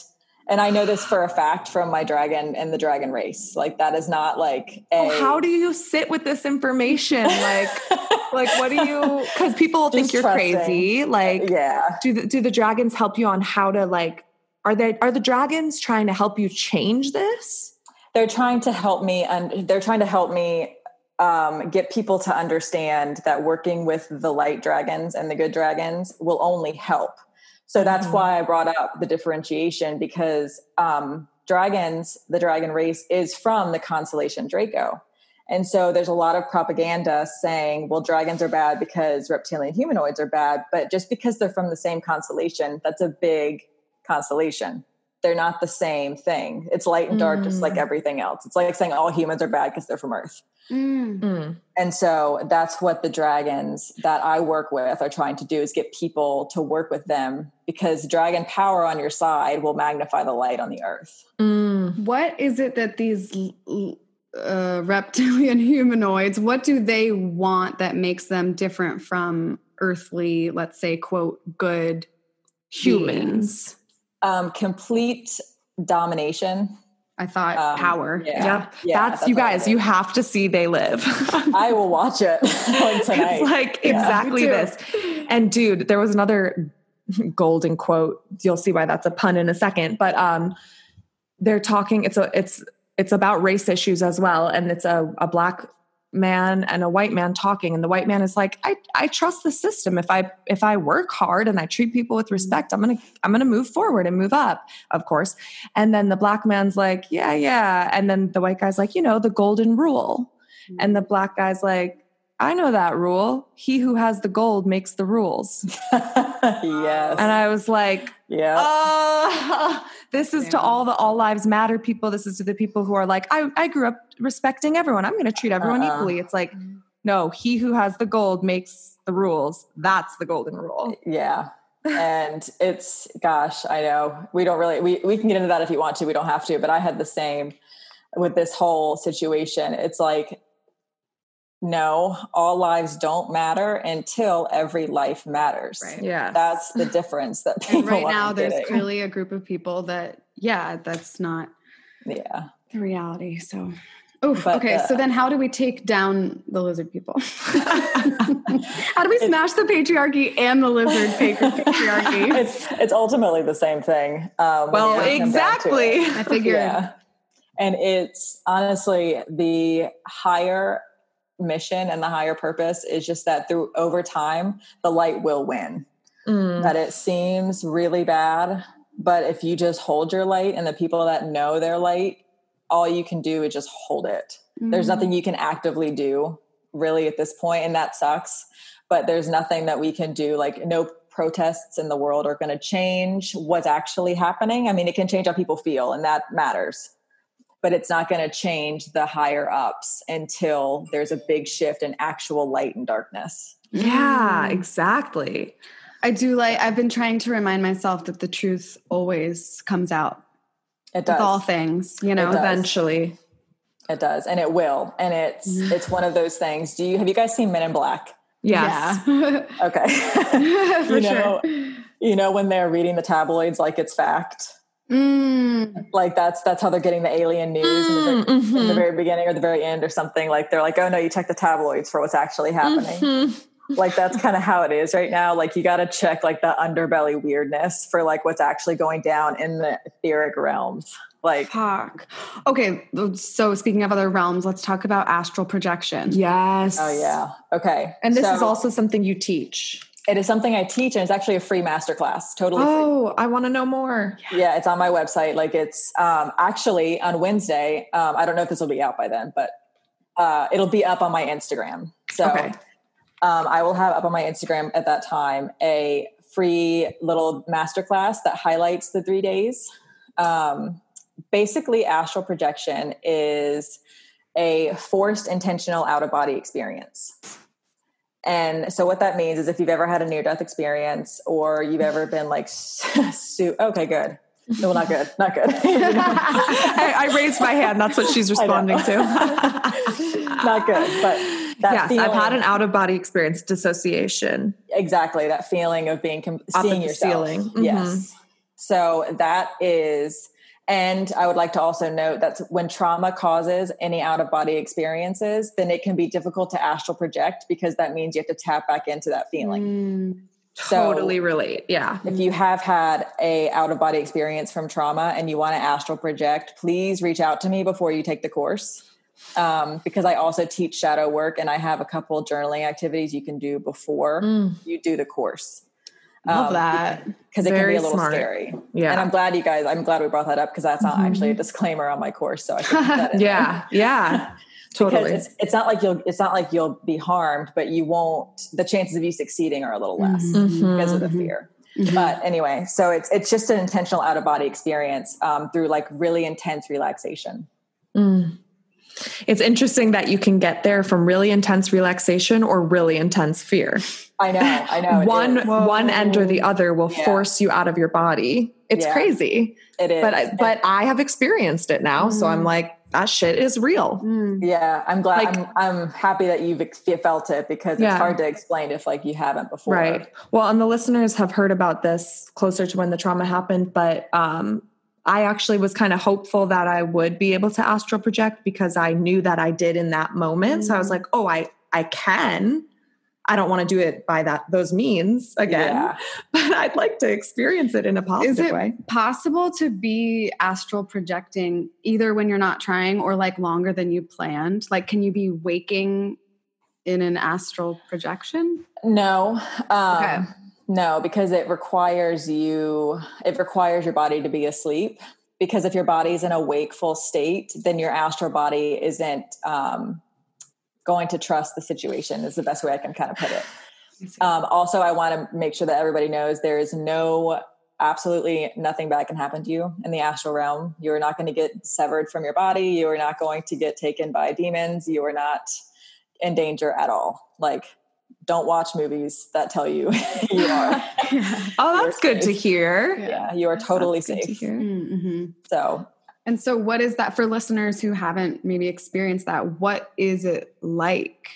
[SPEAKER 4] and I know this for a fact from my dragon and the dragon race. Like that is not like a
[SPEAKER 5] Oh, how do you sit with this information? Like, like what do you? Because people think you're
[SPEAKER 4] trusting.
[SPEAKER 5] crazy. Like,
[SPEAKER 4] yeah.
[SPEAKER 5] do the, do the dragons help you on how to like? Are they are the dragons trying to help you change this?
[SPEAKER 4] they're trying to help me and they're trying to help me um, get people to understand that working with the light dragons and the good dragons will only help so that's
[SPEAKER 5] Mhm.
[SPEAKER 4] why i brought up the differentiation because um, dragons the dragon race is from the constellation draco and so there's a lot of propaganda saying well dragons are bad because reptilian humanoids are bad but just because they're from the same constellation that's a big constellation they're not the same thing. It's light and dark, just like
[SPEAKER 5] Mm.
[SPEAKER 4] everything else. It's like saying all humans are bad because they're from Earth.
[SPEAKER 2] Mm.
[SPEAKER 4] And so that's what the dragons that I work with are trying to do is get people to work with them because dragon power on your side will magnify the light on the earth.
[SPEAKER 2] What is it that these uh, reptilian humanoids? What do they want that makes them different from earthly, let's say, quote, good
[SPEAKER 5] Humans.
[SPEAKER 4] Um, complete domination.
[SPEAKER 2] I thought
[SPEAKER 4] Um,
[SPEAKER 2] power.
[SPEAKER 4] yeah.
[SPEAKER 5] Yep.
[SPEAKER 4] Yeah,
[SPEAKER 5] that's, you guys. You have to see they live.
[SPEAKER 4] I will watch it tonight.
[SPEAKER 5] It's like
[SPEAKER 4] Yeah.
[SPEAKER 5] exactly this. And dude, there was another golden quote. You'll see why that's a pun in a second. But um they're talking, it's a it's it's about race issues as well. And it's a, a black man and a white man talking. And the white man is like, I, I trust the system. If I if I work hard and I treat people with mm-hmm. respect, I'm gonna I'm gonna move forward and move up, of course. And then the black man's like, Yeah, yeah. And then the white guy's like, you know, the golden rule. And mm-hmm. the black guy's like, I know that rule. He who has the gold makes the rules.
[SPEAKER 4] yes.
[SPEAKER 5] And I was like,
[SPEAKER 4] yeah.
[SPEAKER 5] Uh, oh, this is to all the all lives matter people. This is to the people who are like, I, I grew up respecting everyone. I'm going to treat everyone
[SPEAKER 4] Uh-uh.
[SPEAKER 5] equally. It's like, no, he who has the gold makes the rules. That's the golden rule.
[SPEAKER 4] Yeah. and it's gosh, I know. We don't really we we can get into that if you want to. We don't have to, but I had the same with this whole situation. It's like no, all lives don't matter until every life matters.
[SPEAKER 2] Right.
[SPEAKER 5] Yeah.
[SPEAKER 4] That's the difference that people
[SPEAKER 2] And right
[SPEAKER 4] aren't
[SPEAKER 2] now, there's
[SPEAKER 4] getting.
[SPEAKER 2] clearly a group of people that, yeah, that's not
[SPEAKER 4] yeah.
[SPEAKER 2] the reality. So, oh,
[SPEAKER 4] But,
[SPEAKER 2] okay.
[SPEAKER 4] uh,
[SPEAKER 2] so then, how do we take down the lizard people? how do we smash the patriarchy and the lizard patriarchy?
[SPEAKER 4] It's it's ultimately the same thing. Um,
[SPEAKER 5] well,
[SPEAKER 4] it comes down to
[SPEAKER 5] exactly.
[SPEAKER 2] I figured.
[SPEAKER 4] Yeah. And it's honestly the higher mission and the higher purpose is just that through over time, the light will win.
[SPEAKER 5] Mm.
[SPEAKER 4] That it seems really bad, but if you just hold your light and the people that know their light, all you can do is just hold it. There's
[SPEAKER 2] Mm.
[SPEAKER 4] nothing you can actively do really at this point, and that sucks. But there's nothing that we can do. Like, no protests in the world are going to change what's actually happening. I mean, it can change how people feel, and that matters. But it's not going to change the higher ups until there's a big shift in actual light and darkness.
[SPEAKER 5] Yeah,
[SPEAKER 2] Mm.
[SPEAKER 5] exactly.
[SPEAKER 2] I do like, I've been trying to remind myself that the truth always comes out
[SPEAKER 4] It does.
[SPEAKER 2] with all things, you know?
[SPEAKER 4] It.
[SPEAKER 5] Eventually.
[SPEAKER 4] It does, and it will. And it's it's one of those things. Do you have you guys seen Men in Black?
[SPEAKER 5] Yes.
[SPEAKER 2] Yeah.
[SPEAKER 4] Okay.
[SPEAKER 2] For
[SPEAKER 4] you know,
[SPEAKER 2] sure.
[SPEAKER 4] you know when they're reading the tabloids like it's fact.
[SPEAKER 2] Mm.
[SPEAKER 4] Like that's that's how they're getting the alien news in, the, very- in the
[SPEAKER 5] Mhm.
[SPEAKER 4] very beginning or the very end or something. Like they're like, oh no, you check the tabloids for what's actually happening.
[SPEAKER 5] Mhm.
[SPEAKER 4] Like that's kind of how it is right now. Like you got to check like the underbelly weirdness for like what's actually going down in the etheric realms. Like
[SPEAKER 2] Fuck. Okay. So speaking of other realms, let's talk about astral projection.
[SPEAKER 5] Yes.
[SPEAKER 4] oh yeah, okay.
[SPEAKER 5] And this is also something you teach.
[SPEAKER 4] It is something I teach, and it's actually a free masterclass. Totally free.
[SPEAKER 5] Oh, I want to know more.
[SPEAKER 4] Yeah, it's on my website. Like it's um, actually on Wednesday. Um, I don't know if this will be out by then, but uh, it'll be up on my Instagram. So
[SPEAKER 5] Okay.
[SPEAKER 4] um, I will have up on my Instagram at that time a free little masterclass that highlights the three days. Um, basically, astral projection is a forced intentional out of body experience. And so, what that means is if you've ever had a near death experience or you've ever been like, su- okay, good. No, not good. Not good.
[SPEAKER 5] I, I raised my hand. That's what she's responding to.
[SPEAKER 4] not good. But
[SPEAKER 5] yes, I've had an out of body experience, dissociation.
[SPEAKER 4] exactly that feeling of being com- seeing yourself.
[SPEAKER 5] ceiling. Mhm.
[SPEAKER 4] Yes. So that is, and I would like to also note that when trauma causes any out of body experiences, then it can be difficult to astral project because that means you have to tap back into that feeling.
[SPEAKER 2] Mm.
[SPEAKER 4] So-
[SPEAKER 5] Totally relate. Yeah.
[SPEAKER 4] If you have had a out of body experience from trauma and you want to astral project, please reach out to me before you take the course. Um, because I also teach shadow work and I have a couple journaling activities you can do before
[SPEAKER 5] Mm,
[SPEAKER 4] you do the course.
[SPEAKER 5] Love
[SPEAKER 4] Um,
[SPEAKER 5] that.
[SPEAKER 4] because it can be a little
[SPEAKER 5] smart.
[SPEAKER 4] scary.
[SPEAKER 5] Yeah.
[SPEAKER 4] And I'm glad you guys, I'm glad we brought that up because that's not actually a disclaimer on my course. So I should put that there.
[SPEAKER 5] yeah. Yeah.
[SPEAKER 4] Because
[SPEAKER 5] Totally.
[SPEAKER 4] it's, it's not like you'll, it's not like you'll be harmed, but you won't, the chances of you succeeding are a little less
[SPEAKER 5] Mhm.
[SPEAKER 4] because of the fear. But anyway, so it's, it's just an intentional out of body experience um, through like really intense relaxation.
[SPEAKER 5] Mm. It's interesting that you can get there from really intense relaxation or really intense fear.
[SPEAKER 4] I know, I know.
[SPEAKER 5] one one end or the other will
[SPEAKER 4] Yeah.
[SPEAKER 5] force you out of your body. It's
[SPEAKER 4] Yeah.
[SPEAKER 5] crazy.
[SPEAKER 4] It is.
[SPEAKER 5] But I, but I have experienced it now, so I'm like that shit is real.
[SPEAKER 2] Mm.
[SPEAKER 4] yeah, I'm glad.
[SPEAKER 5] like-
[SPEAKER 4] I'm, I'm happy that you've ex- felt it because
[SPEAKER 5] Yeah.
[SPEAKER 4] it's hard to explain if like you haven't before.
[SPEAKER 5] Right. Well, and the listeners have heard about this closer to when the trauma happened, but um, I actually was kind of hopeful that I would be able to astral project because I knew that I did in that moment. So I was like, oh, I I can. I don't want to do it by that those means again,
[SPEAKER 4] Yeah.
[SPEAKER 5] but I'd like to experience it in a positive
[SPEAKER 2] Is it
[SPEAKER 5] way.
[SPEAKER 2] possible to be astral projecting either when you're not trying or like longer than you planned? Like, can you be waking in an astral projection?
[SPEAKER 4] No. Um,
[SPEAKER 2] Okay.
[SPEAKER 4] No, because it requires you, it requires your body to be asleep. Because if your body's in a wakeful state, then your astral body isn't um, going to trust the situation, is the best way I can kind of put it. Um, also, I want to make sure that everybody knows there is no, absolutely nothing bad can happen to you in the astral realm. You are not going to get severed from your body. You are not going to get taken by demons. You are not in danger at all. Like, don't watch movies that tell you you are.
[SPEAKER 5] Oh, that's good to hear.
[SPEAKER 4] Yeah, you are totally
[SPEAKER 5] That's good to
[SPEAKER 4] safe.
[SPEAKER 5] hear.
[SPEAKER 2] Mm-hmm.
[SPEAKER 4] So,
[SPEAKER 2] And so, what is that for listeners who haven't maybe experienced that? What is it like?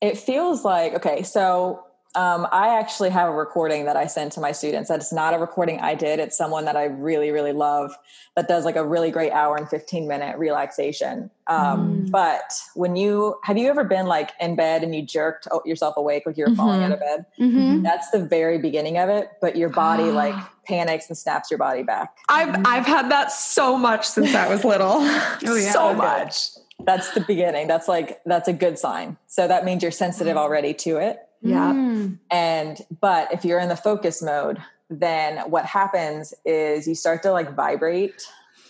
[SPEAKER 4] it feels like okay so um, i actually have a recording that i send to my students that's not a recording i did it's someone that i really really love that does like a really great hour and 15 minute relaxation um,
[SPEAKER 2] Mm.
[SPEAKER 4] but when you have you ever been like in bed and you jerked yourself awake like you're falling
[SPEAKER 5] Mhm.
[SPEAKER 4] out of bed
[SPEAKER 2] Mm-hmm.
[SPEAKER 4] that's the very beginning of it but your body like panics and snaps your body back
[SPEAKER 5] I've I've had that so much since I was little.
[SPEAKER 2] Oh, yeah.
[SPEAKER 5] so
[SPEAKER 4] Okay.
[SPEAKER 5] much.
[SPEAKER 4] that's the beginning that's like that's a good sign so that means you're sensitive already to it
[SPEAKER 5] Yeah.
[SPEAKER 2] Mm.
[SPEAKER 4] And but if you're in the focus mode, then what happens is you start to like vibrate.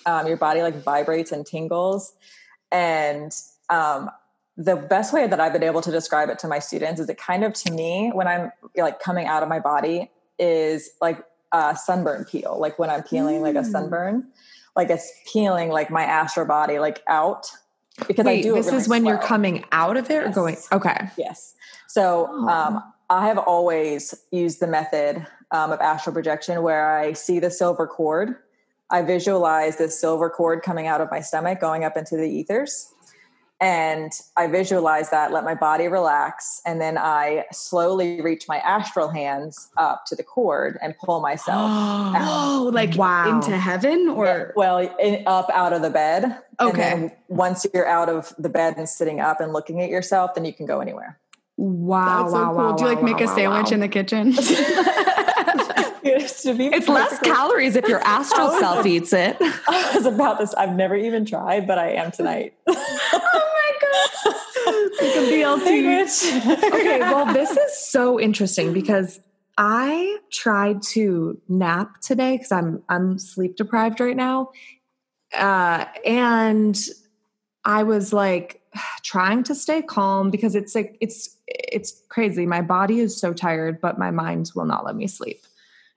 [SPEAKER 4] Um, your body like vibrates and tingles. And um, the best way that I've been able to describe it to my students is it kind of to me when I'm like coming out of my body is like a sunburn peel, like when I'm peeling like a
[SPEAKER 2] Mm.
[SPEAKER 4] sunburn, like it's peeling like my astral body like out because I
[SPEAKER 5] Wait,
[SPEAKER 4] do. it
[SPEAKER 5] this
[SPEAKER 4] really
[SPEAKER 5] is when you're coming out of it or going? Okay.
[SPEAKER 4] Yes. So
[SPEAKER 5] Oh.
[SPEAKER 4] um, I have always used the method um, of astral projection where I see the silver cord. I visualize this silver cord coming out of my stomach, going up into the ethers. And I visualize that, let my body relax, and then I slowly reach my astral hands up to the cord and pull myself
[SPEAKER 2] Oh, like
[SPEAKER 5] Wow.
[SPEAKER 2] into heaven or
[SPEAKER 4] well in, up out of the bed. And
[SPEAKER 2] Okay.
[SPEAKER 4] then once you're out of the bed and sitting up and looking at yourself, then you can go anywhere.
[SPEAKER 5] Wow.
[SPEAKER 2] that's so
[SPEAKER 5] wow,
[SPEAKER 2] cool.
[SPEAKER 5] wow,
[SPEAKER 2] Do you like
[SPEAKER 5] wow,
[SPEAKER 2] make a sandwich in the kitchen?
[SPEAKER 4] To be
[SPEAKER 5] It's less calories if your astral self eats it.
[SPEAKER 4] I was about this. I've never even tried, but I am tonight.
[SPEAKER 2] Oh my Like a BLT.
[SPEAKER 5] okay, well, this is so interesting because I tried to nap today because I'm I'm sleep deprived right now, uh, and I was like, trying to stay calm because it's like it's it's crazy. My body is so tired, but my mind will not let me sleep.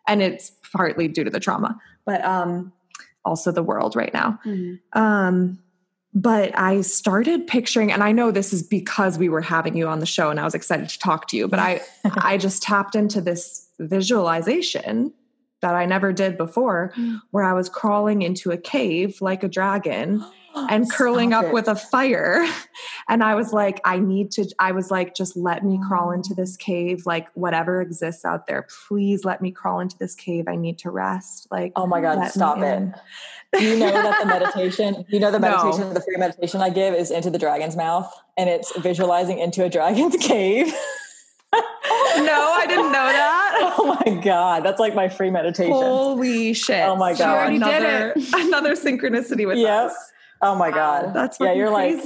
[SPEAKER 5] And it's partly due to the trauma, but um also the world right now.
[SPEAKER 2] Mm-hmm.
[SPEAKER 5] Um but I started picturing, and I know this is because we were having you on the show and I was excited to talk to you, but I I just tapped into this visualization that I never did before,
[SPEAKER 2] Mm.
[SPEAKER 5] where I was crawling into a cave like a dragon and curling
[SPEAKER 4] Stop
[SPEAKER 5] up
[SPEAKER 4] it.
[SPEAKER 5] with a fire. And I was like, I need to, I was like, just let me crawl into this cave, like whatever exists out there. Please let me crawl into this cave. I need to rest. Like,
[SPEAKER 4] Oh my God, stop it. Do you know that the meditation, you know, the
[SPEAKER 5] No.
[SPEAKER 4] meditation, the free meditation I give is into the dragon's mouth and it's visualizing into a dragon's cave.
[SPEAKER 5] no, I didn't know that.
[SPEAKER 4] oh my God. That's like my free meditation.
[SPEAKER 5] Holy shit.
[SPEAKER 4] Oh my God.
[SPEAKER 5] another, another synchronicity with
[SPEAKER 4] Yep.
[SPEAKER 5] us.
[SPEAKER 4] Oh my God.
[SPEAKER 5] That's
[SPEAKER 4] yeah, you're like,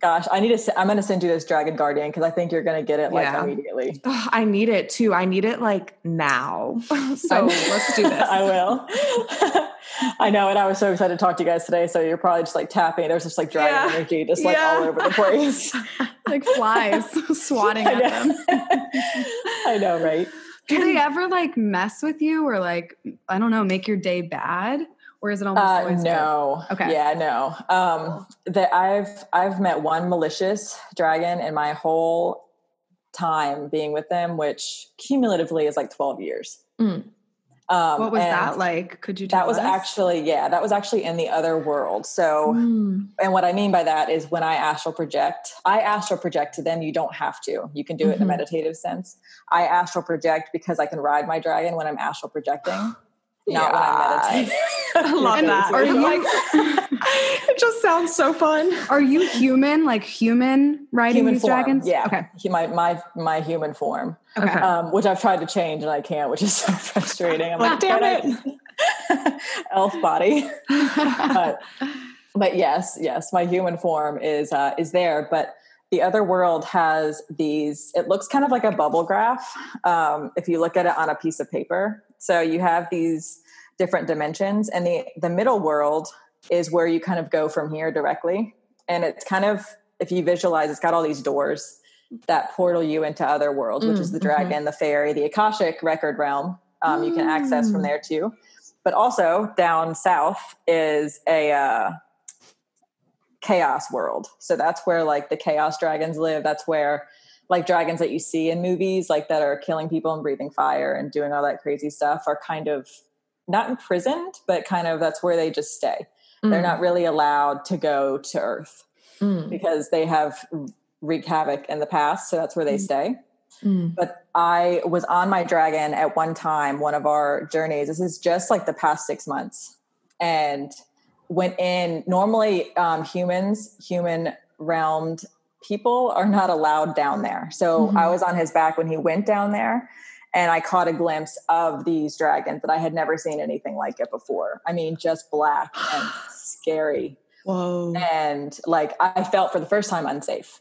[SPEAKER 4] gosh, I need to, I'm going to send you this dragon guardian because I think you're going to get it like
[SPEAKER 5] Yeah.
[SPEAKER 4] immediately.
[SPEAKER 5] I need it too. I need it like now. so let's do this.
[SPEAKER 4] I will. I know. And I was so excited to talk to you guys today. So you're probably just like tapping. There's just like dragon
[SPEAKER 5] Yeah.
[SPEAKER 4] energy just like
[SPEAKER 5] Yeah.
[SPEAKER 4] all over the place.
[SPEAKER 2] Like flies swatting at them.
[SPEAKER 4] I know, right?
[SPEAKER 2] Do they ever like mess with you or like I don't know, make your day bad? Or is it almost
[SPEAKER 4] Uh,
[SPEAKER 2] always good?
[SPEAKER 4] no.
[SPEAKER 2] Okay.
[SPEAKER 4] Yeah, no. Um, that I've I've met one malicious dragon in my whole time being with them, which cumulatively is like twelve years.
[SPEAKER 5] Mm.
[SPEAKER 4] Um,
[SPEAKER 2] What was that like? Could you tell
[SPEAKER 4] That was
[SPEAKER 2] us?
[SPEAKER 4] actually yeah, that was actually in the other world. So,
[SPEAKER 5] Mm.
[SPEAKER 4] and what I mean by that is when I astral project, I astral project to them. You don't have to. You can do it in a
[SPEAKER 5] Mhm.
[SPEAKER 4] meditative sense. I astral project because I can ride my dragon when I'm astral projecting. Not when I'm meditating.
[SPEAKER 5] I love
[SPEAKER 2] And
[SPEAKER 5] that.
[SPEAKER 2] are
[SPEAKER 5] Are
[SPEAKER 2] you-
[SPEAKER 5] you like? it just sounds so fun.
[SPEAKER 2] Are you human, like human riding
[SPEAKER 4] human
[SPEAKER 2] these
[SPEAKER 4] form.
[SPEAKER 2] dragons?
[SPEAKER 4] Yeah.
[SPEAKER 2] Okay.
[SPEAKER 4] He- My my my human form.
[SPEAKER 2] Okay.
[SPEAKER 5] Okay.
[SPEAKER 4] Um, which I've tried to change and I can't, which is so frustrating. I'm like,
[SPEAKER 5] Damn
[SPEAKER 4] it. Elf body. but but yes, yes, my human form is uh, is there. But the other world has these. It looks kind of like a bubble graph um, if you look at it on a piece of paper. So you have these different dimensions, and the the middle world is where you kind of go from here directly. And it's kind of if you visualize, it's got all these doors that portal you into other worlds, which
[SPEAKER 5] Mm,
[SPEAKER 4] is the
[SPEAKER 5] mhm.
[SPEAKER 4] dragon, the fairy, the akashic record realm. Um, You can access from
[SPEAKER 5] Mm.
[SPEAKER 4] there too. But also down south is a uh, chaos world. So that's where like the chaos dragons live. That's where like dragons that you see in movies, like that are killing people and breathing fire and doing all that crazy stuff, are kind of not imprisoned, but kind of that's where they just stay. They're not really allowed to go to Earth
[SPEAKER 5] Mm.
[SPEAKER 4] because they have wreaked havoc in the past. So that's where they
[SPEAKER 2] Mm.
[SPEAKER 4] stay.
[SPEAKER 5] Mm.
[SPEAKER 4] But I was on my dragon at one time, one of our journeys. This is just like the past six months. And went in, normally um, humans, human realmed people are not allowed down there. So
[SPEAKER 5] Mhm.
[SPEAKER 4] I was on his back when he went down there. And I caught a glimpse of these dragons that I had never seen anything like it before. I mean, just black and scary
[SPEAKER 5] Whoa.
[SPEAKER 4] and like I felt for the first time unsafe.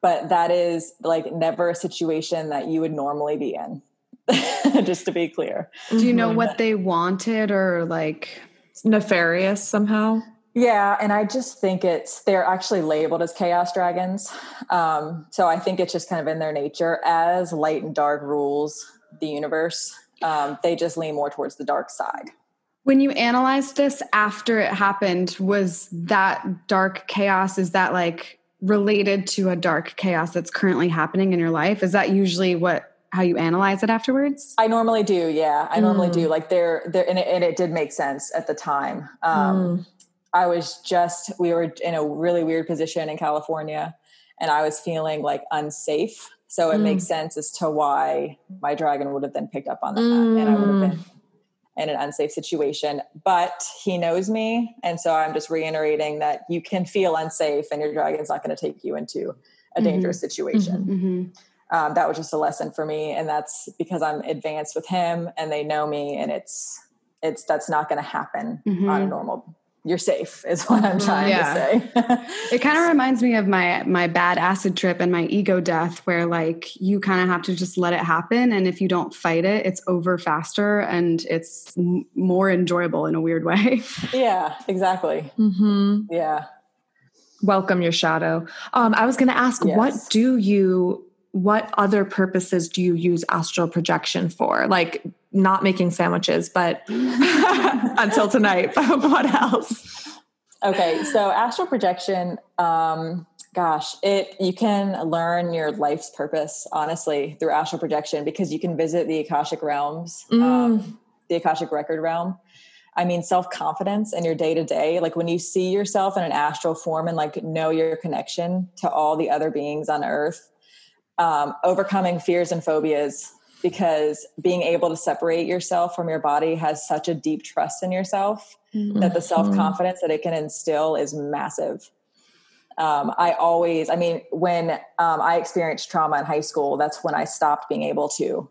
[SPEAKER 4] But that is like never a situation that you would normally be in. Just to be clear.
[SPEAKER 2] Do you know
[SPEAKER 5] Mhm.
[SPEAKER 2] what they wanted or like
[SPEAKER 5] nefarious somehow?
[SPEAKER 4] Yeah, and I just think it's they're actually labeled as chaos dragons. Um, so I think it's just kind of in their nature as light and dark rules the universe. Um, they just lean more towards the dark side.
[SPEAKER 2] when you analyzed this after it happened, was that dark chaos, is that like related to a dark chaos that's currently happening in your life? Is that usually what how you analyze it afterwards?
[SPEAKER 4] I normally do, yeah. I normally
[SPEAKER 5] Mm.
[SPEAKER 4] do. Like there, there, and it, and it did make sense at the time. Um, I was just, we were in a really weird position in California and I was feeling like unsafe. So it
[SPEAKER 5] Mm.
[SPEAKER 4] makes sense as to why my dragon would have then picked up on that and I would have
[SPEAKER 5] Mm.
[SPEAKER 4] been in an unsafe situation. But he knows me. And so I'm just reiterating that you can feel unsafe and your dragon's not going to take you into a
[SPEAKER 2] Mhm.
[SPEAKER 4] dangerous situation.
[SPEAKER 2] Mm-hmm.
[SPEAKER 4] Um, that was just a lesson for me. And that's because I'm advanced with him and they know me and it's, it's, that's not going to happen on a normal you're safe is what i'm trying
[SPEAKER 2] Yeah.
[SPEAKER 4] to say
[SPEAKER 2] It kind of reminds me of my my bad acid trip and my ego death, where like you kind of have to just let it happen, and if you don't fight it, it's over faster and it's m- more enjoyable in a weird way.
[SPEAKER 4] yeah exactly
[SPEAKER 5] Mm-hmm.
[SPEAKER 4] yeah
[SPEAKER 5] welcome your shadow. Um, I was going to ask,
[SPEAKER 4] Yes.
[SPEAKER 5] what do you, what other purposes do you use astral projection for? Like not making sandwiches, but until tonight. But what else?
[SPEAKER 4] Okay, so astral projection, um, gosh, it you can learn your life's purpose honestly through astral projection because you can visit the akashic realms, um, the akashic record realm. I mean, self confidence in your day to day, like when you see yourself in an astral form and like know your connection to all the other beings on Earth, um, overcoming fears and phobias. Because being able to separate yourself from your body has such a deep trust in yourself that the self confidence that it can instill is massive. Um, I always, I mean, when um, I experienced trauma in high school, that's when I stopped being able to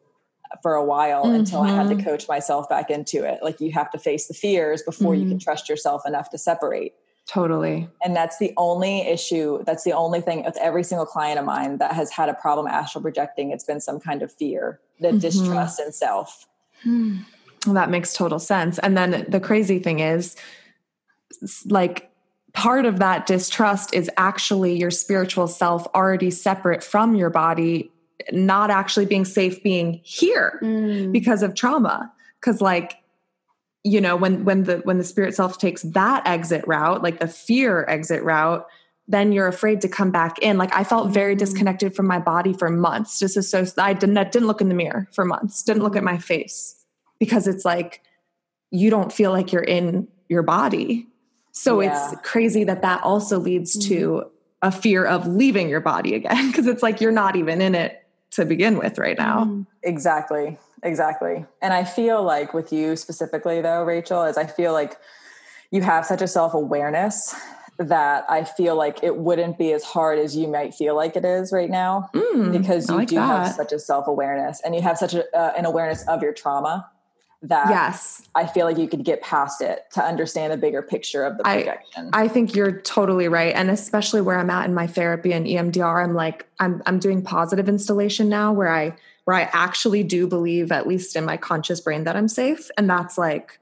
[SPEAKER 4] for a while until I had to coach myself back into it. Like you have to face the fears before you can trust yourself enough to separate.
[SPEAKER 5] Totally.
[SPEAKER 4] And that's the only issue. That's the only thing with every single client of mine that has had a problem astral projecting. It's been some kind of fear, the distrust in self.
[SPEAKER 5] Well, that makes total sense. And then the crazy thing is, like, part of that distrust is actually your spiritual self already separate from your body, not actually being safe being here
[SPEAKER 2] Mm.
[SPEAKER 5] because of trauma. Because, like, you know, when when the when the spirit self takes that exit route, like the fear exit route, then you're afraid to come back in. Like I felt very mm-hmm. disconnected from my body for months. Just so I didn't I didn't look in the mirror for months. Didn't look at my face because it's like you don't feel like you're in your body. So
[SPEAKER 4] Yeah.
[SPEAKER 5] it's crazy that that also leads to mm-hmm. a fear of leaving your body again because it's like you're not even in it to begin with right now. Mm-hmm.
[SPEAKER 4] Exactly. Exactly. And I feel like with you specifically though, Rachel, is I feel like you have such a self-awareness that I feel like it wouldn't be as hard as you might feel like it is right now
[SPEAKER 5] Mm,
[SPEAKER 4] because you
[SPEAKER 5] like
[SPEAKER 4] do have such a self-awareness and you have such a, uh, an awareness of your trauma that
[SPEAKER 5] Yes.
[SPEAKER 4] I feel like you could get past it to understand the bigger picture of the
[SPEAKER 5] I-
[SPEAKER 4] projection.
[SPEAKER 5] I think you're totally right. And especially where I'm at in my therapy and EMDR, I'm like, I'm I'm doing positive installation now where I where I actually do believe, at least in my conscious brain, that I'm safe. And that's like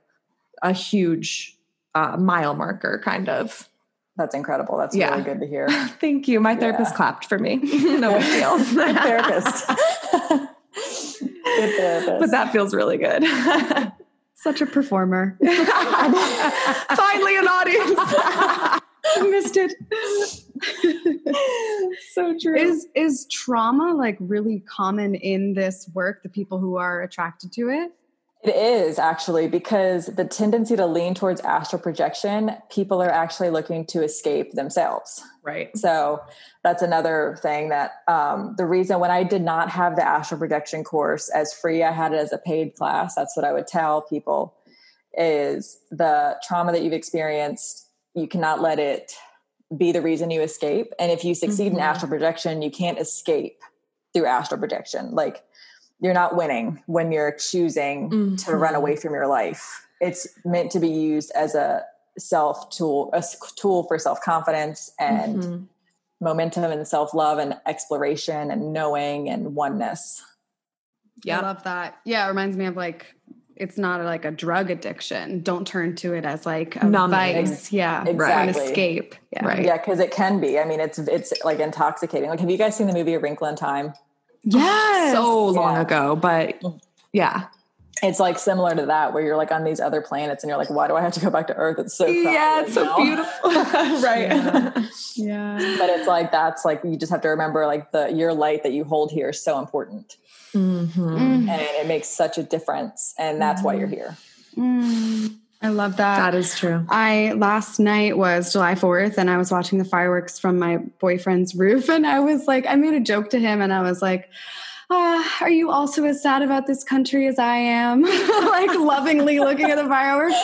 [SPEAKER 5] a huge uh, mile marker, kind of.
[SPEAKER 4] That's incredible. That's
[SPEAKER 5] Yeah.
[SPEAKER 4] really good to hear.
[SPEAKER 5] Thank you. My therapist
[SPEAKER 4] Yeah.
[SPEAKER 5] clapped for me. no big deal.
[SPEAKER 4] Good therapist. good therapist.
[SPEAKER 5] but that feels really good.
[SPEAKER 2] Such a performer.
[SPEAKER 5] Finally, an audience.
[SPEAKER 2] I missed it.
[SPEAKER 5] so true.
[SPEAKER 2] Is is trauma like really common in this work? The people who are attracted to it.
[SPEAKER 4] It is actually because the tendency to lean towards astral projection, people are actually looking to escape themselves.
[SPEAKER 5] right.
[SPEAKER 4] So that's another thing that um, the reason when I did not have the astral projection course as free, I had it as a paid class. That's what I would tell people is the trauma that you've experienced, you cannot let it be the reason you escape. And if you succeed in
[SPEAKER 5] Mhm.
[SPEAKER 4] astral projection, you can't escape through astral projection. Like you're not winning when you're choosing to run
[SPEAKER 5] Mhm.
[SPEAKER 4] away from your life. It's meant to be used as a self tool, a tool for self confidence and
[SPEAKER 5] Mhm.
[SPEAKER 4] momentum and self love and exploration and knowing and oneness.
[SPEAKER 5] Yeah.
[SPEAKER 2] I love that. Yeah, it reminds me of like it's not like a drug addiction. Don't turn to it as like a
[SPEAKER 5] Numbing.
[SPEAKER 2] vice. Yeah, an
[SPEAKER 4] Exactly.
[SPEAKER 2] escape. Yeah.
[SPEAKER 5] Right.
[SPEAKER 4] Yeah, because it can be. I mean, it's it's like intoxicating. Like, have you guys seen the movie A Wrinkle in Time?
[SPEAKER 2] Yes.
[SPEAKER 5] so long
[SPEAKER 4] Yeah.
[SPEAKER 5] ago, but yeah.
[SPEAKER 4] It's like similar to that, where you're like on these other planets, and you're like, why do I have to go back to Earth? It's so crowded
[SPEAKER 5] Yeah, it's so
[SPEAKER 4] now.
[SPEAKER 5] beautiful. right.
[SPEAKER 2] Yeah. yeah.
[SPEAKER 4] But it's like that's like you just have to remember like the your light that you hold here is so important,
[SPEAKER 5] Mhm.
[SPEAKER 2] Mm.
[SPEAKER 4] and it makes such a difference, and that's why you're here.
[SPEAKER 2] I love that.
[SPEAKER 5] That is true.
[SPEAKER 2] I last night was July 4th and I was watching the fireworks from my boyfriend's roof and I was like I made a joke to him and I was like uh, are you also as sad about this country as I am? like lovingly looking at the fireworks.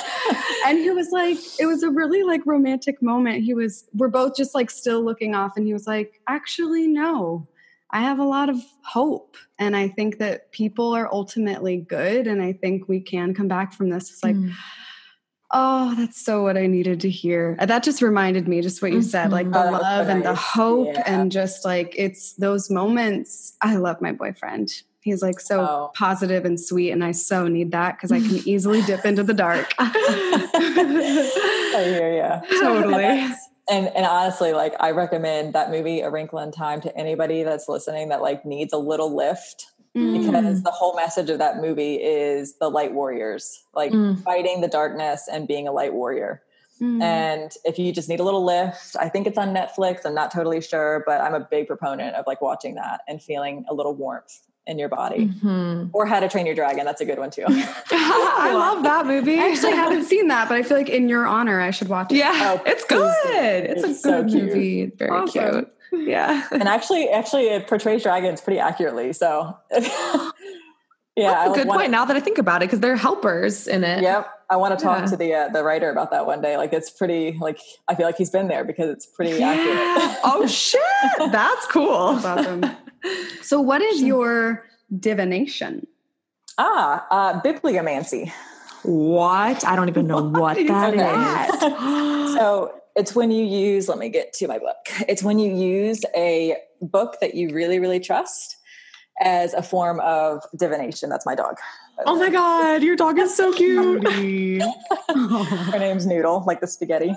[SPEAKER 2] And he was like, it was a really like romantic moment. He was, we're both just like still looking off. And he was like, actually, no, I have a lot of hope. And I think that people are ultimately good. And I think we can come back from this. It's like,
[SPEAKER 5] Mm.
[SPEAKER 2] Oh, that's so what I needed to hear. Uh, that just reminded me, just what you said, like the
[SPEAKER 4] Oh, that
[SPEAKER 2] love and the hope,
[SPEAKER 4] Yeah.
[SPEAKER 2] and just like it's those moments. I love my boyfriend. He's like so
[SPEAKER 4] Oh.
[SPEAKER 2] positive and sweet, and I so need that because I can easily dip into the dark.
[SPEAKER 4] I hear you.
[SPEAKER 2] Totally.
[SPEAKER 4] And and and honestly, like I recommend that movie A Wrinkle in Time to anybody that's listening that like needs a little lift
[SPEAKER 2] Mm.
[SPEAKER 4] because the whole message of that movie is the light warriors, like
[SPEAKER 5] Mm.
[SPEAKER 4] fighting the darkness and being a light warrior.
[SPEAKER 2] Mm.
[SPEAKER 4] And if you just need a little lift, I think it's on Netflix. I'm not totally sure, but I'm a big proponent of like watching that and feeling a little warmth in your body.
[SPEAKER 5] Mhm.
[SPEAKER 4] Or How to Train Your Dragon. That's a good one too.
[SPEAKER 5] I love that movie.
[SPEAKER 2] I actually haven't seen that, but I feel like in your honor, I should watch it.
[SPEAKER 5] Yeah,
[SPEAKER 4] Oh,
[SPEAKER 5] it's good. It's,
[SPEAKER 4] It's
[SPEAKER 5] a good
[SPEAKER 4] cute.
[SPEAKER 5] movie. Very
[SPEAKER 2] Awesome.
[SPEAKER 5] cute. Yeah.
[SPEAKER 4] and actually, actually, it portrays dragons pretty accurately. So, yeah,
[SPEAKER 5] That's
[SPEAKER 4] I
[SPEAKER 5] a
[SPEAKER 4] like,
[SPEAKER 5] good
[SPEAKER 4] wanna-
[SPEAKER 5] point now that I think about it because they're helpers in it.
[SPEAKER 4] Yep, I want to talk
[SPEAKER 5] Yeah.
[SPEAKER 4] to the uh, the writer about that one day. Like, it's pretty. Like, I feel like he's been there because it's pretty
[SPEAKER 5] Yeah.
[SPEAKER 4] accurate.
[SPEAKER 5] oh shit. That's cool.
[SPEAKER 2] That's awesome. So, what is your divination?
[SPEAKER 4] ah, uh, bibliomancy.
[SPEAKER 5] What? I don't even know what, that
[SPEAKER 2] that?
[SPEAKER 5] is.
[SPEAKER 4] So it's when you use. Let me get to my book. It's when you use a book that you really, really trust as a form of divination. That's my dog.
[SPEAKER 5] oh my god, your dog is so cute.
[SPEAKER 4] Her name's Noodle, like the spaghetti.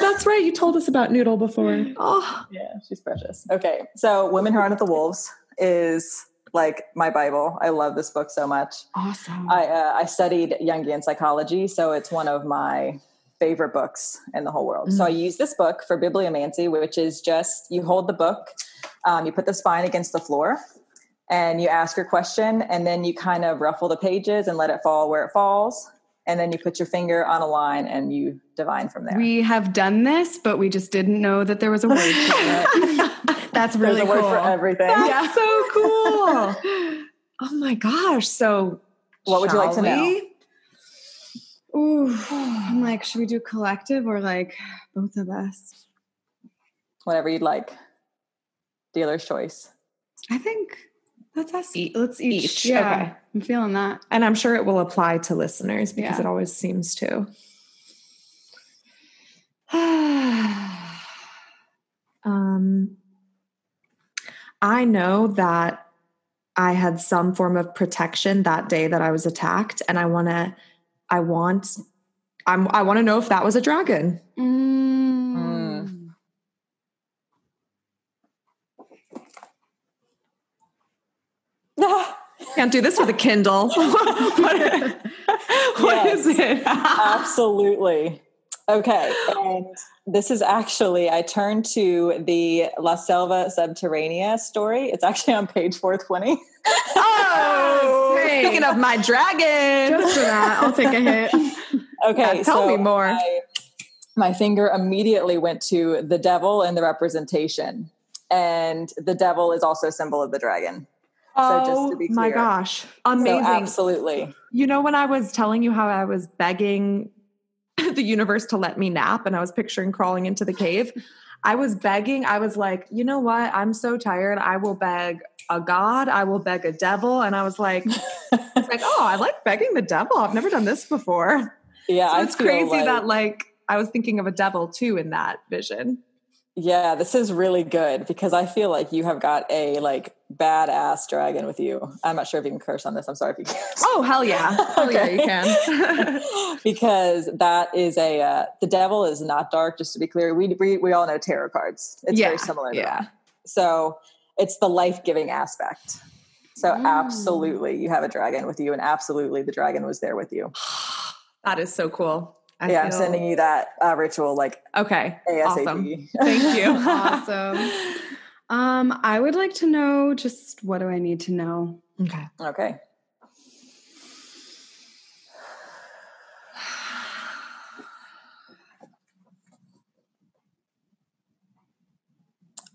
[SPEAKER 5] That's right. You told us about Noodle before. Oh,
[SPEAKER 4] Yeah, she's precious. Okay, so Women Who Run with the Wolves is like my Bible. I love this book so much.
[SPEAKER 5] awesome.
[SPEAKER 4] I uh, I studied Jungian psychology, so it's one of my favorite books in the whole world. So I use this book for bibliomancy, which is just you hold the book, um, you put the spine against the floor, and you ask your question, and then you kind of ruffle the pages and let it fall where it falls, and then you put your finger on a line and you divine from there.
[SPEAKER 2] We have done this, but we just didn't know that there was a word for it. That's
[SPEAKER 4] There's
[SPEAKER 2] really
[SPEAKER 4] a word
[SPEAKER 2] cool.
[SPEAKER 4] for everything.
[SPEAKER 5] That's so cool. Oh my gosh. So
[SPEAKER 4] What would you like to know?
[SPEAKER 5] We?
[SPEAKER 2] Ooh, I'm like, should we do collective or like both of us?
[SPEAKER 4] Whatever you'd like. Dealer's choice.
[SPEAKER 2] I think let's us eat. Let's each.
[SPEAKER 5] Each,
[SPEAKER 2] Yeah,
[SPEAKER 5] okay.
[SPEAKER 2] I'm feeling that.
[SPEAKER 5] And I'm sure it will apply to listeners because
[SPEAKER 2] Yeah.
[SPEAKER 5] it always seems to. um, I know that I had some form of protection that day that I was attacked, and I want to, I want, I'm, I want to know if that was a dragon.
[SPEAKER 2] Mm.
[SPEAKER 5] Can't do this with a Kindle. what what
[SPEAKER 4] Yes.
[SPEAKER 5] is it?
[SPEAKER 4] Absolutely. Okay. And this is actually, I turned to the La Selva Subterranea story. It's actually on page 420.
[SPEAKER 5] oh,
[SPEAKER 2] Hey.
[SPEAKER 5] speaking of my dragon.
[SPEAKER 2] Just for that, I'll take a hit.
[SPEAKER 4] Okay.
[SPEAKER 5] Yeah, tell me more.
[SPEAKER 4] My, my finger immediately went to the devil and the representation. And the devil is also a symbol of the dragon. So just
[SPEAKER 5] oh
[SPEAKER 4] to be
[SPEAKER 5] my
[SPEAKER 4] clear.
[SPEAKER 5] gosh.
[SPEAKER 4] So
[SPEAKER 5] Amazing.
[SPEAKER 4] absolutely.
[SPEAKER 5] You know, when I was telling you how I was begging the universe to let me nap and I was picturing crawling into the cave, I was begging. I was like, you know what? I'm so tired. I will beg a god. I will beg a devil. And I was like, it's like, oh, I like begging the devil. I've never done this before.
[SPEAKER 4] Yeah.
[SPEAKER 5] So it's crazy
[SPEAKER 4] like-
[SPEAKER 5] that like I was thinking of a devil too in that vision.
[SPEAKER 4] Yeah, this is really good because I feel like you have got a like badass dragon with you. I'm not sure if you can curse on this. I'm sorry if you can.
[SPEAKER 5] Oh hell yeah. Hell yeah, you can.
[SPEAKER 4] because that is a uh, the devil is not dark. Just to be clear, we we, we all know tarot cards. It's
[SPEAKER 5] Yeah,
[SPEAKER 4] very similar. To
[SPEAKER 5] yeah.
[SPEAKER 4] that. So it's the life giving aspect. So
[SPEAKER 2] Mm.
[SPEAKER 4] absolutely, you have a dragon with you, and absolutely, the dragon was there with you.
[SPEAKER 5] that is so cool. I
[SPEAKER 4] yeah, I'm sending you that uh, ritual like
[SPEAKER 5] Okay.
[SPEAKER 4] ASAP.
[SPEAKER 5] Awesome. Thank you.
[SPEAKER 2] awesome. Um, I would like to know just what do I need to know?
[SPEAKER 5] Okay.
[SPEAKER 4] Okay.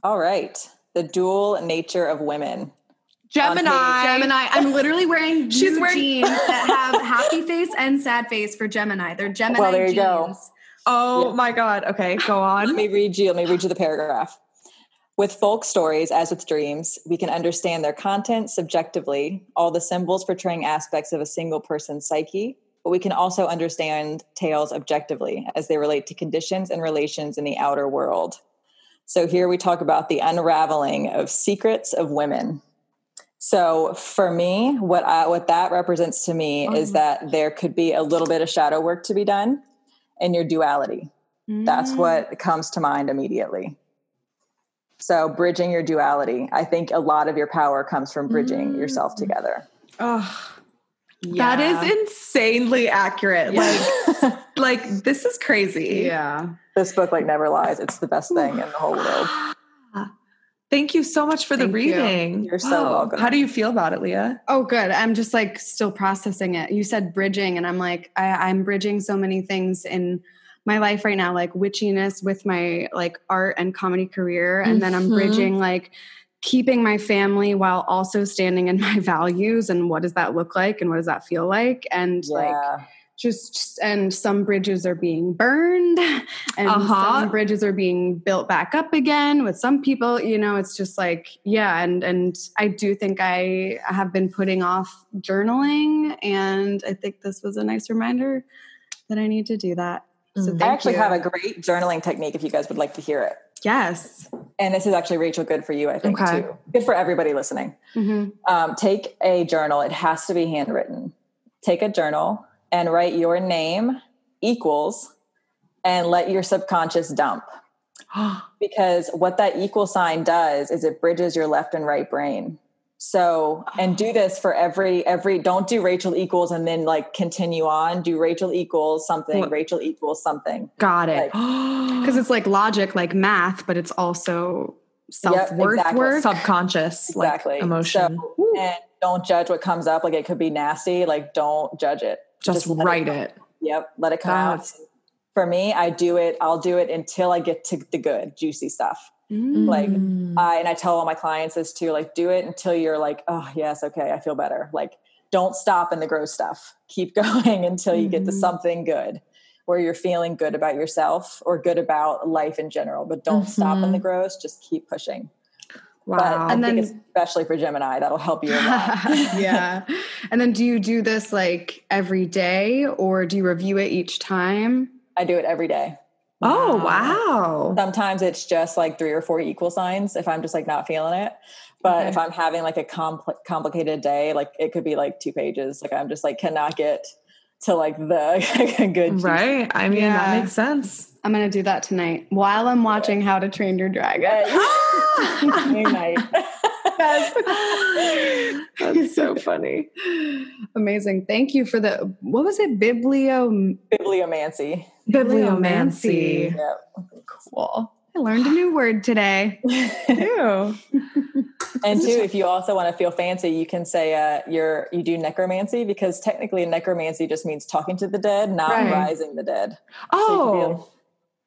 [SPEAKER 4] All right. The dual nature of women.
[SPEAKER 5] Gemini.
[SPEAKER 2] Gemini. I'm literally wearing
[SPEAKER 5] She's wearing-
[SPEAKER 2] jeans that have happy face and sad face for Gemini. They're Gemini
[SPEAKER 4] Well, there you
[SPEAKER 2] jeans.
[SPEAKER 4] go.
[SPEAKER 5] Oh
[SPEAKER 4] Yeah.
[SPEAKER 5] my God. Okay, go on.
[SPEAKER 4] Let me read you. Let me read you the paragraph. With folk stories, as with dreams, we can understand their content subjectively, all the symbols portraying aspects of a single person's psyche, but we can also understand tales objectively as they relate to conditions and relations in the outer world. So here we talk about the unraveling of secrets of women. So for me, what I, what that represents to me is
[SPEAKER 5] Oh.
[SPEAKER 4] that there could be a little bit of shadow work to be done in your duality. That's
[SPEAKER 2] Mm.
[SPEAKER 4] what comes to mind immediately. So, bridging your duality. I think a lot of your power comes from bridging
[SPEAKER 2] Mm.
[SPEAKER 4] yourself together.
[SPEAKER 5] Oh, that is insanely accurate. Like, like this is crazy.
[SPEAKER 2] yeah.
[SPEAKER 4] This book, like, never lies. It's the best thing in the whole world.
[SPEAKER 5] Thank you so much for the
[SPEAKER 2] Thank you.
[SPEAKER 5] reading.
[SPEAKER 4] You're so welcome.
[SPEAKER 5] How do you feel about it, Leah?
[SPEAKER 2] Oh, good. I'm just like still processing it. You said bridging, and I'm like, I, I'm bridging so many things in my life right now, like witchiness with my like art and comedy career. And then I'm
[SPEAKER 5] Mhm.
[SPEAKER 2] bridging like keeping my family while also standing in my values. And what does that look like? And what does that feel like? And like,
[SPEAKER 4] Yeah.
[SPEAKER 2] Just and some bridges are being burned and
[SPEAKER 5] Uh-huh.
[SPEAKER 2] some bridges are being built back up again with some people you know it's just like yeah and and i do think i have been putting off journaling and i think this was a nice reminder that i need to do that so
[SPEAKER 5] Mm.
[SPEAKER 2] thank
[SPEAKER 4] I actually
[SPEAKER 2] you.
[SPEAKER 4] have a great journaling technique if you guys would like to hear it.
[SPEAKER 2] yes
[SPEAKER 4] And this is actually, Rachel, good for you, I think,
[SPEAKER 5] Okay.
[SPEAKER 4] too. Good for everybody listening.
[SPEAKER 2] Mhm.
[SPEAKER 4] Um, take a journal, it has to be handwritten. Take a journal and write your name equals and let your subconscious dump. Because what that equal sign does is it bridges your left and right brain. So, and do ah. this for every, every, don't do Rachel equals and then like continue on. Do Rachel equals something,
[SPEAKER 5] What?
[SPEAKER 4] Rachel equals something.
[SPEAKER 5] Got it.
[SPEAKER 4] Like-
[SPEAKER 2] because it's like logic like math but it's also self-worth
[SPEAKER 4] exactly.
[SPEAKER 2] work
[SPEAKER 5] subconscious
[SPEAKER 4] Exactly.
[SPEAKER 5] like emotion.
[SPEAKER 4] So, and don't judge what comes up. Like it could be nasty. Like don't judge it.
[SPEAKER 5] Just,
[SPEAKER 4] it
[SPEAKER 5] write
[SPEAKER 4] come.
[SPEAKER 5] it.
[SPEAKER 4] Yep. Let it come
[SPEAKER 5] That's-
[SPEAKER 4] out. For me, I do it. I'll do it until I get to the good, juicy stuff.
[SPEAKER 2] Mm.
[SPEAKER 4] Like,
[SPEAKER 5] Mm.
[SPEAKER 4] I, and I tell all my clients this too, like do it until you're like, oh yes, okay, I feel better. Like don't stop in the gross stuff. Keep going until you get to
[SPEAKER 2] Mhm.
[SPEAKER 4] something good where you're feeling good about yourself or good about life in general. But don't stop in the
[SPEAKER 5] mm-hmm.
[SPEAKER 4] gross. Just keep pushing.
[SPEAKER 5] wow.
[SPEAKER 4] But I
[SPEAKER 2] And
[SPEAKER 4] think
[SPEAKER 2] then-
[SPEAKER 4] especially for Gemini, that'll help you a lot.
[SPEAKER 2] yeah. And then do you do this like every day or do you review it each time?
[SPEAKER 4] I do it every day.
[SPEAKER 5] oh wow.
[SPEAKER 4] Sometimes it's just like three or four equal signs if I'm just like not feeling it. But
[SPEAKER 2] Okay.
[SPEAKER 4] if I'm having like a compl- complicated day, like it could be like two pages. Like I'm just like cannot get to like the good juicy
[SPEAKER 5] Right. I mean
[SPEAKER 2] Yeah.
[SPEAKER 5] that makes sense.
[SPEAKER 2] I'm going to do that tonight while I'm watching How to Train Your Dragon.
[SPEAKER 4] Good night.
[SPEAKER 5] That's so funny.
[SPEAKER 2] Amazing. Thank you for the, what was it? Biblio.
[SPEAKER 4] Bibliomancy.
[SPEAKER 5] Bibliomancy.
[SPEAKER 4] Yeah.
[SPEAKER 2] Cool. I learned a new word today.
[SPEAKER 5] Ew.
[SPEAKER 4] and two, if you also want to feel fancy, you can say uh, you're you do necromancy because technically necromancy just means talking to the dead, not
[SPEAKER 5] Right.
[SPEAKER 4] rising the dead. So you can be like,
[SPEAKER 5] Oh,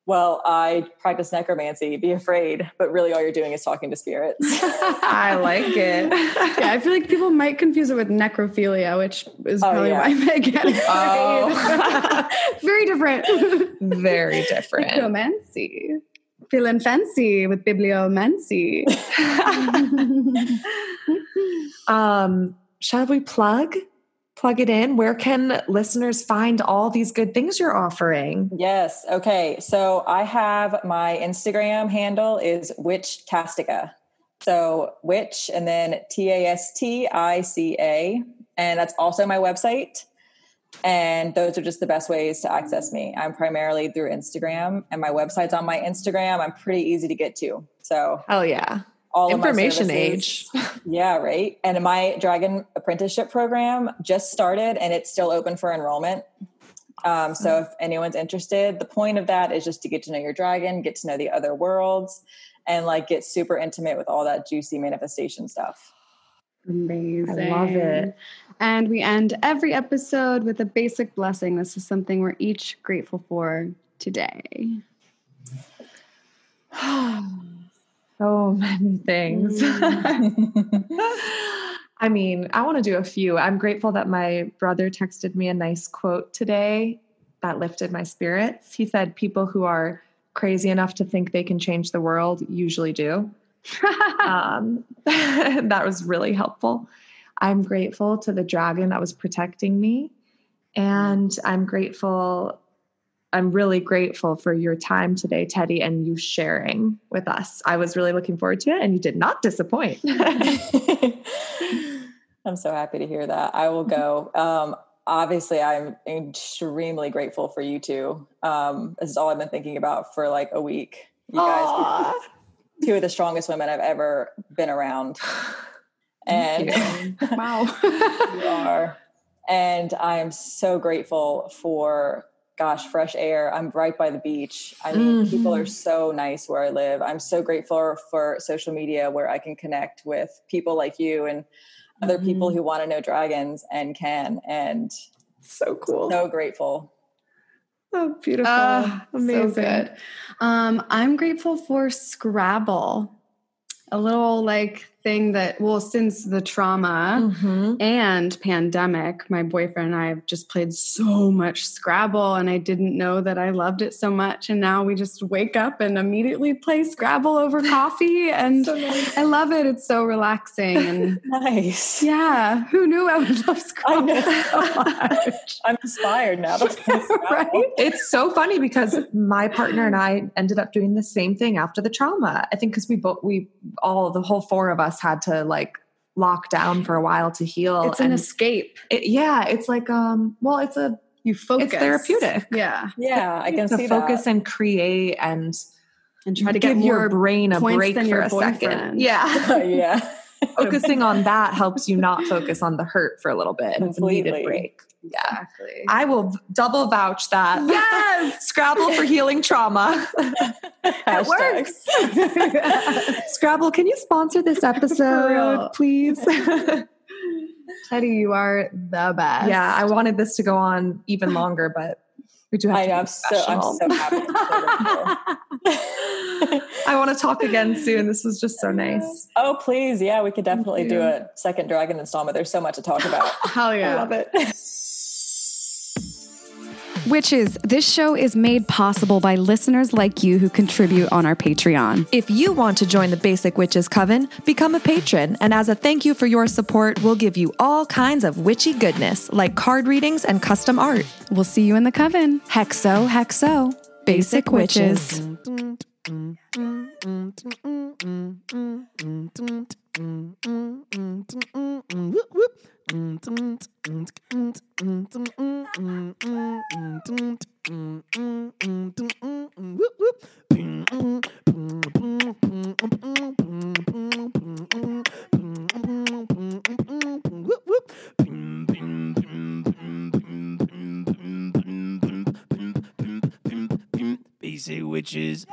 [SPEAKER 4] well, I practice necromancy. Be afraid, but really, all you're doing is talking to spirits.
[SPEAKER 5] I like it.
[SPEAKER 2] Yeah, I feel like people might confuse it with necrophilia, which is
[SPEAKER 4] Oh,
[SPEAKER 2] probably
[SPEAKER 4] yeah.
[SPEAKER 2] why they get afraid.
[SPEAKER 5] Oh.
[SPEAKER 2] Very different.
[SPEAKER 5] Very different.
[SPEAKER 2] Bibliomancy. Feeling fancy with bibliomancy.
[SPEAKER 5] um, shall we plug? Plug it in. Where can listeners find all these good things you're offering?
[SPEAKER 4] yes. Okay. So I have my Instagram handle is Witch Tastica. So witch and then T A S T I C A, and that's also my website. And those are just the best ways to access me. I'm primarily through Instagram, and my website's on my Instagram. I'm pretty easy to get to. So
[SPEAKER 5] Hell yeah.
[SPEAKER 4] all
[SPEAKER 5] Information age.
[SPEAKER 4] Yeah, right. And my dragon apprenticeship program just started and it's still open for enrollment. Um, so if anyone's interested, the point of that is just to get to know your dragon, get to know the other worlds, and like get super intimate with all that juicy manifestation stuff.
[SPEAKER 2] Amazing.
[SPEAKER 5] I love it.
[SPEAKER 2] And we end every episode with a basic blessing. This is something we're each grateful for today.
[SPEAKER 5] So many things. I mean, I want to do a few. I'm grateful that my brother texted me a nice quote today that lifted my spirits. He said, People who are crazy enough to think they can change the world usually do. um, that was really helpful. I'm grateful to the dragon that was protecting me. And I'm grateful, I'm really grateful for your time today, Teddy, and you sharing with us. I was really looking forward to it, and you did not disappoint.
[SPEAKER 4] I'm so happy to hear that. I will go. Um, obviously, I'm extremely grateful for you two. Um, this is all I've been thinking about for like a week. You guys, are two of the strongest women I've ever been around, and
[SPEAKER 2] Wow.
[SPEAKER 4] you are. And I am so grateful for, gosh, fresh air. I'm right by the beach. I mean, people are so nice where I live. I'm so grateful for social media where I can connect with people like you and other people who want to know dragons and can. And
[SPEAKER 5] so cool.
[SPEAKER 4] so grateful.
[SPEAKER 5] So beautiful.
[SPEAKER 2] Ah,
[SPEAKER 5] Amazing.
[SPEAKER 2] So good. Um, I'm grateful for Scrabble, a little like thing that, well, since the trauma
[SPEAKER 5] Mhm.
[SPEAKER 2] and pandemic, my boyfriend and I have just played so much Scrabble, and I didn't know that I loved it so much. And now we just wake up and immediately play Scrabble over coffee, and
[SPEAKER 5] So nice.
[SPEAKER 2] I love it. It's so relaxing, and
[SPEAKER 4] Nice.
[SPEAKER 2] yeah, who knew I would love
[SPEAKER 4] I
[SPEAKER 2] Scrabble
[SPEAKER 4] know.
[SPEAKER 2] so?
[SPEAKER 4] I'm inspired now. to play Scrabble.
[SPEAKER 2] right?
[SPEAKER 5] It's so funny because my partner and I ended up doing the same thing after the trauma. I think because we both we all the whole four of us had to like lock down for a while to heal.
[SPEAKER 2] It's an escape.
[SPEAKER 5] it, yeah, it's like um well, it's a
[SPEAKER 2] You focus.
[SPEAKER 5] It's therapeutic.
[SPEAKER 2] Yeah,
[SPEAKER 4] Yeah, I can
[SPEAKER 5] to
[SPEAKER 4] see
[SPEAKER 5] focus
[SPEAKER 4] that.
[SPEAKER 5] and create and
[SPEAKER 2] and try to get
[SPEAKER 5] give
[SPEAKER 2] more
[SPEAKER 5] your brain a break for
[SPEAKER 2] your
[SPEAKER 5] a second.
[SPEAKER 2] boyfriend.
[SPEAKER 5] Yeah.
[SPEAKER 4] yeah.
[SPEAKER 5] Focusing on that helps you not focus on the hurt for a little bit. It's a needed
[SPEAKER 4] Completely.
[SPEAKER 5] break. Yeah.
[SPEAKER 2] Exactly.
[SPEAKER 5] I will double vouch that.
[SPEAKER 2] Yes!
[SPEAKER 5] Scrabble for healing trauma.
[SPEAKER 4] It
[SPEAKER 2] works.
[SPEAKER 5] Scrabble, can you sponsor this episode, please?
[SPEAKER 2] Teddy, you are the best.
[SPEAKER 5] yeah, I wanted this to go on even longer, but we do have
[SPEAKER 4] I
[SPEAKER 5] to
[SPEAKER 4] know. I'm so, I'm so happy.
[SPEAKER 5] I want to talk again soon. This was just so nice.
[SPEAKER 4] oh, please. Yeah, we could definitely do a second dragon installment. There's so much to talk about.
[SPEAKER 2] Hell yeah.
[SPEAKER 5] I love it.
[SPEAKER 2] Witches, this show is made possible by listeners like you who contribute on our Patreon.
[SPEAKER 6] If you want to join the Basic Witches Coven, become a patron, and as a thank you for your support, we'll give you all kinds of witchy goodness, like card readings and custom art.
[SPEAKER 2] We'll see you in the coven.
[SPEAKER 6] Hexo, hexo.
[SPEAKER 2] Basic Witches. Mm-hmm.
[SPEAKER 7] Basic witches.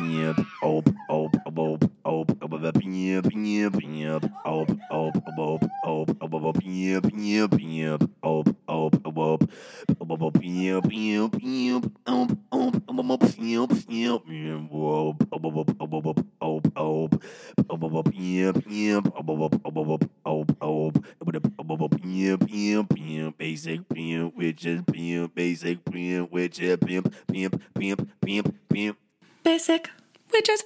[SPEAKER 7] Yep. Op, op, op, op, op, op, yep, yep, yep. Op, op, op, op, op, op, yep, yep, yep. Op, op, op, op, op, op, yep, yep, yep. Op, op, op, op, yep, yep, yep. Op, op, op, op, op, op, op, op, op. Op, op, yep, yep. Op, op, op, op, op, op, op, op. Op, op, op, yep, yep, yep. Basic pimp, witches, pimp, basic pimp, witches, pimp, pimp, pimp, pimp, pimp.
[SPEAKER 6] Basic.
[SPEAKER 2] Witches.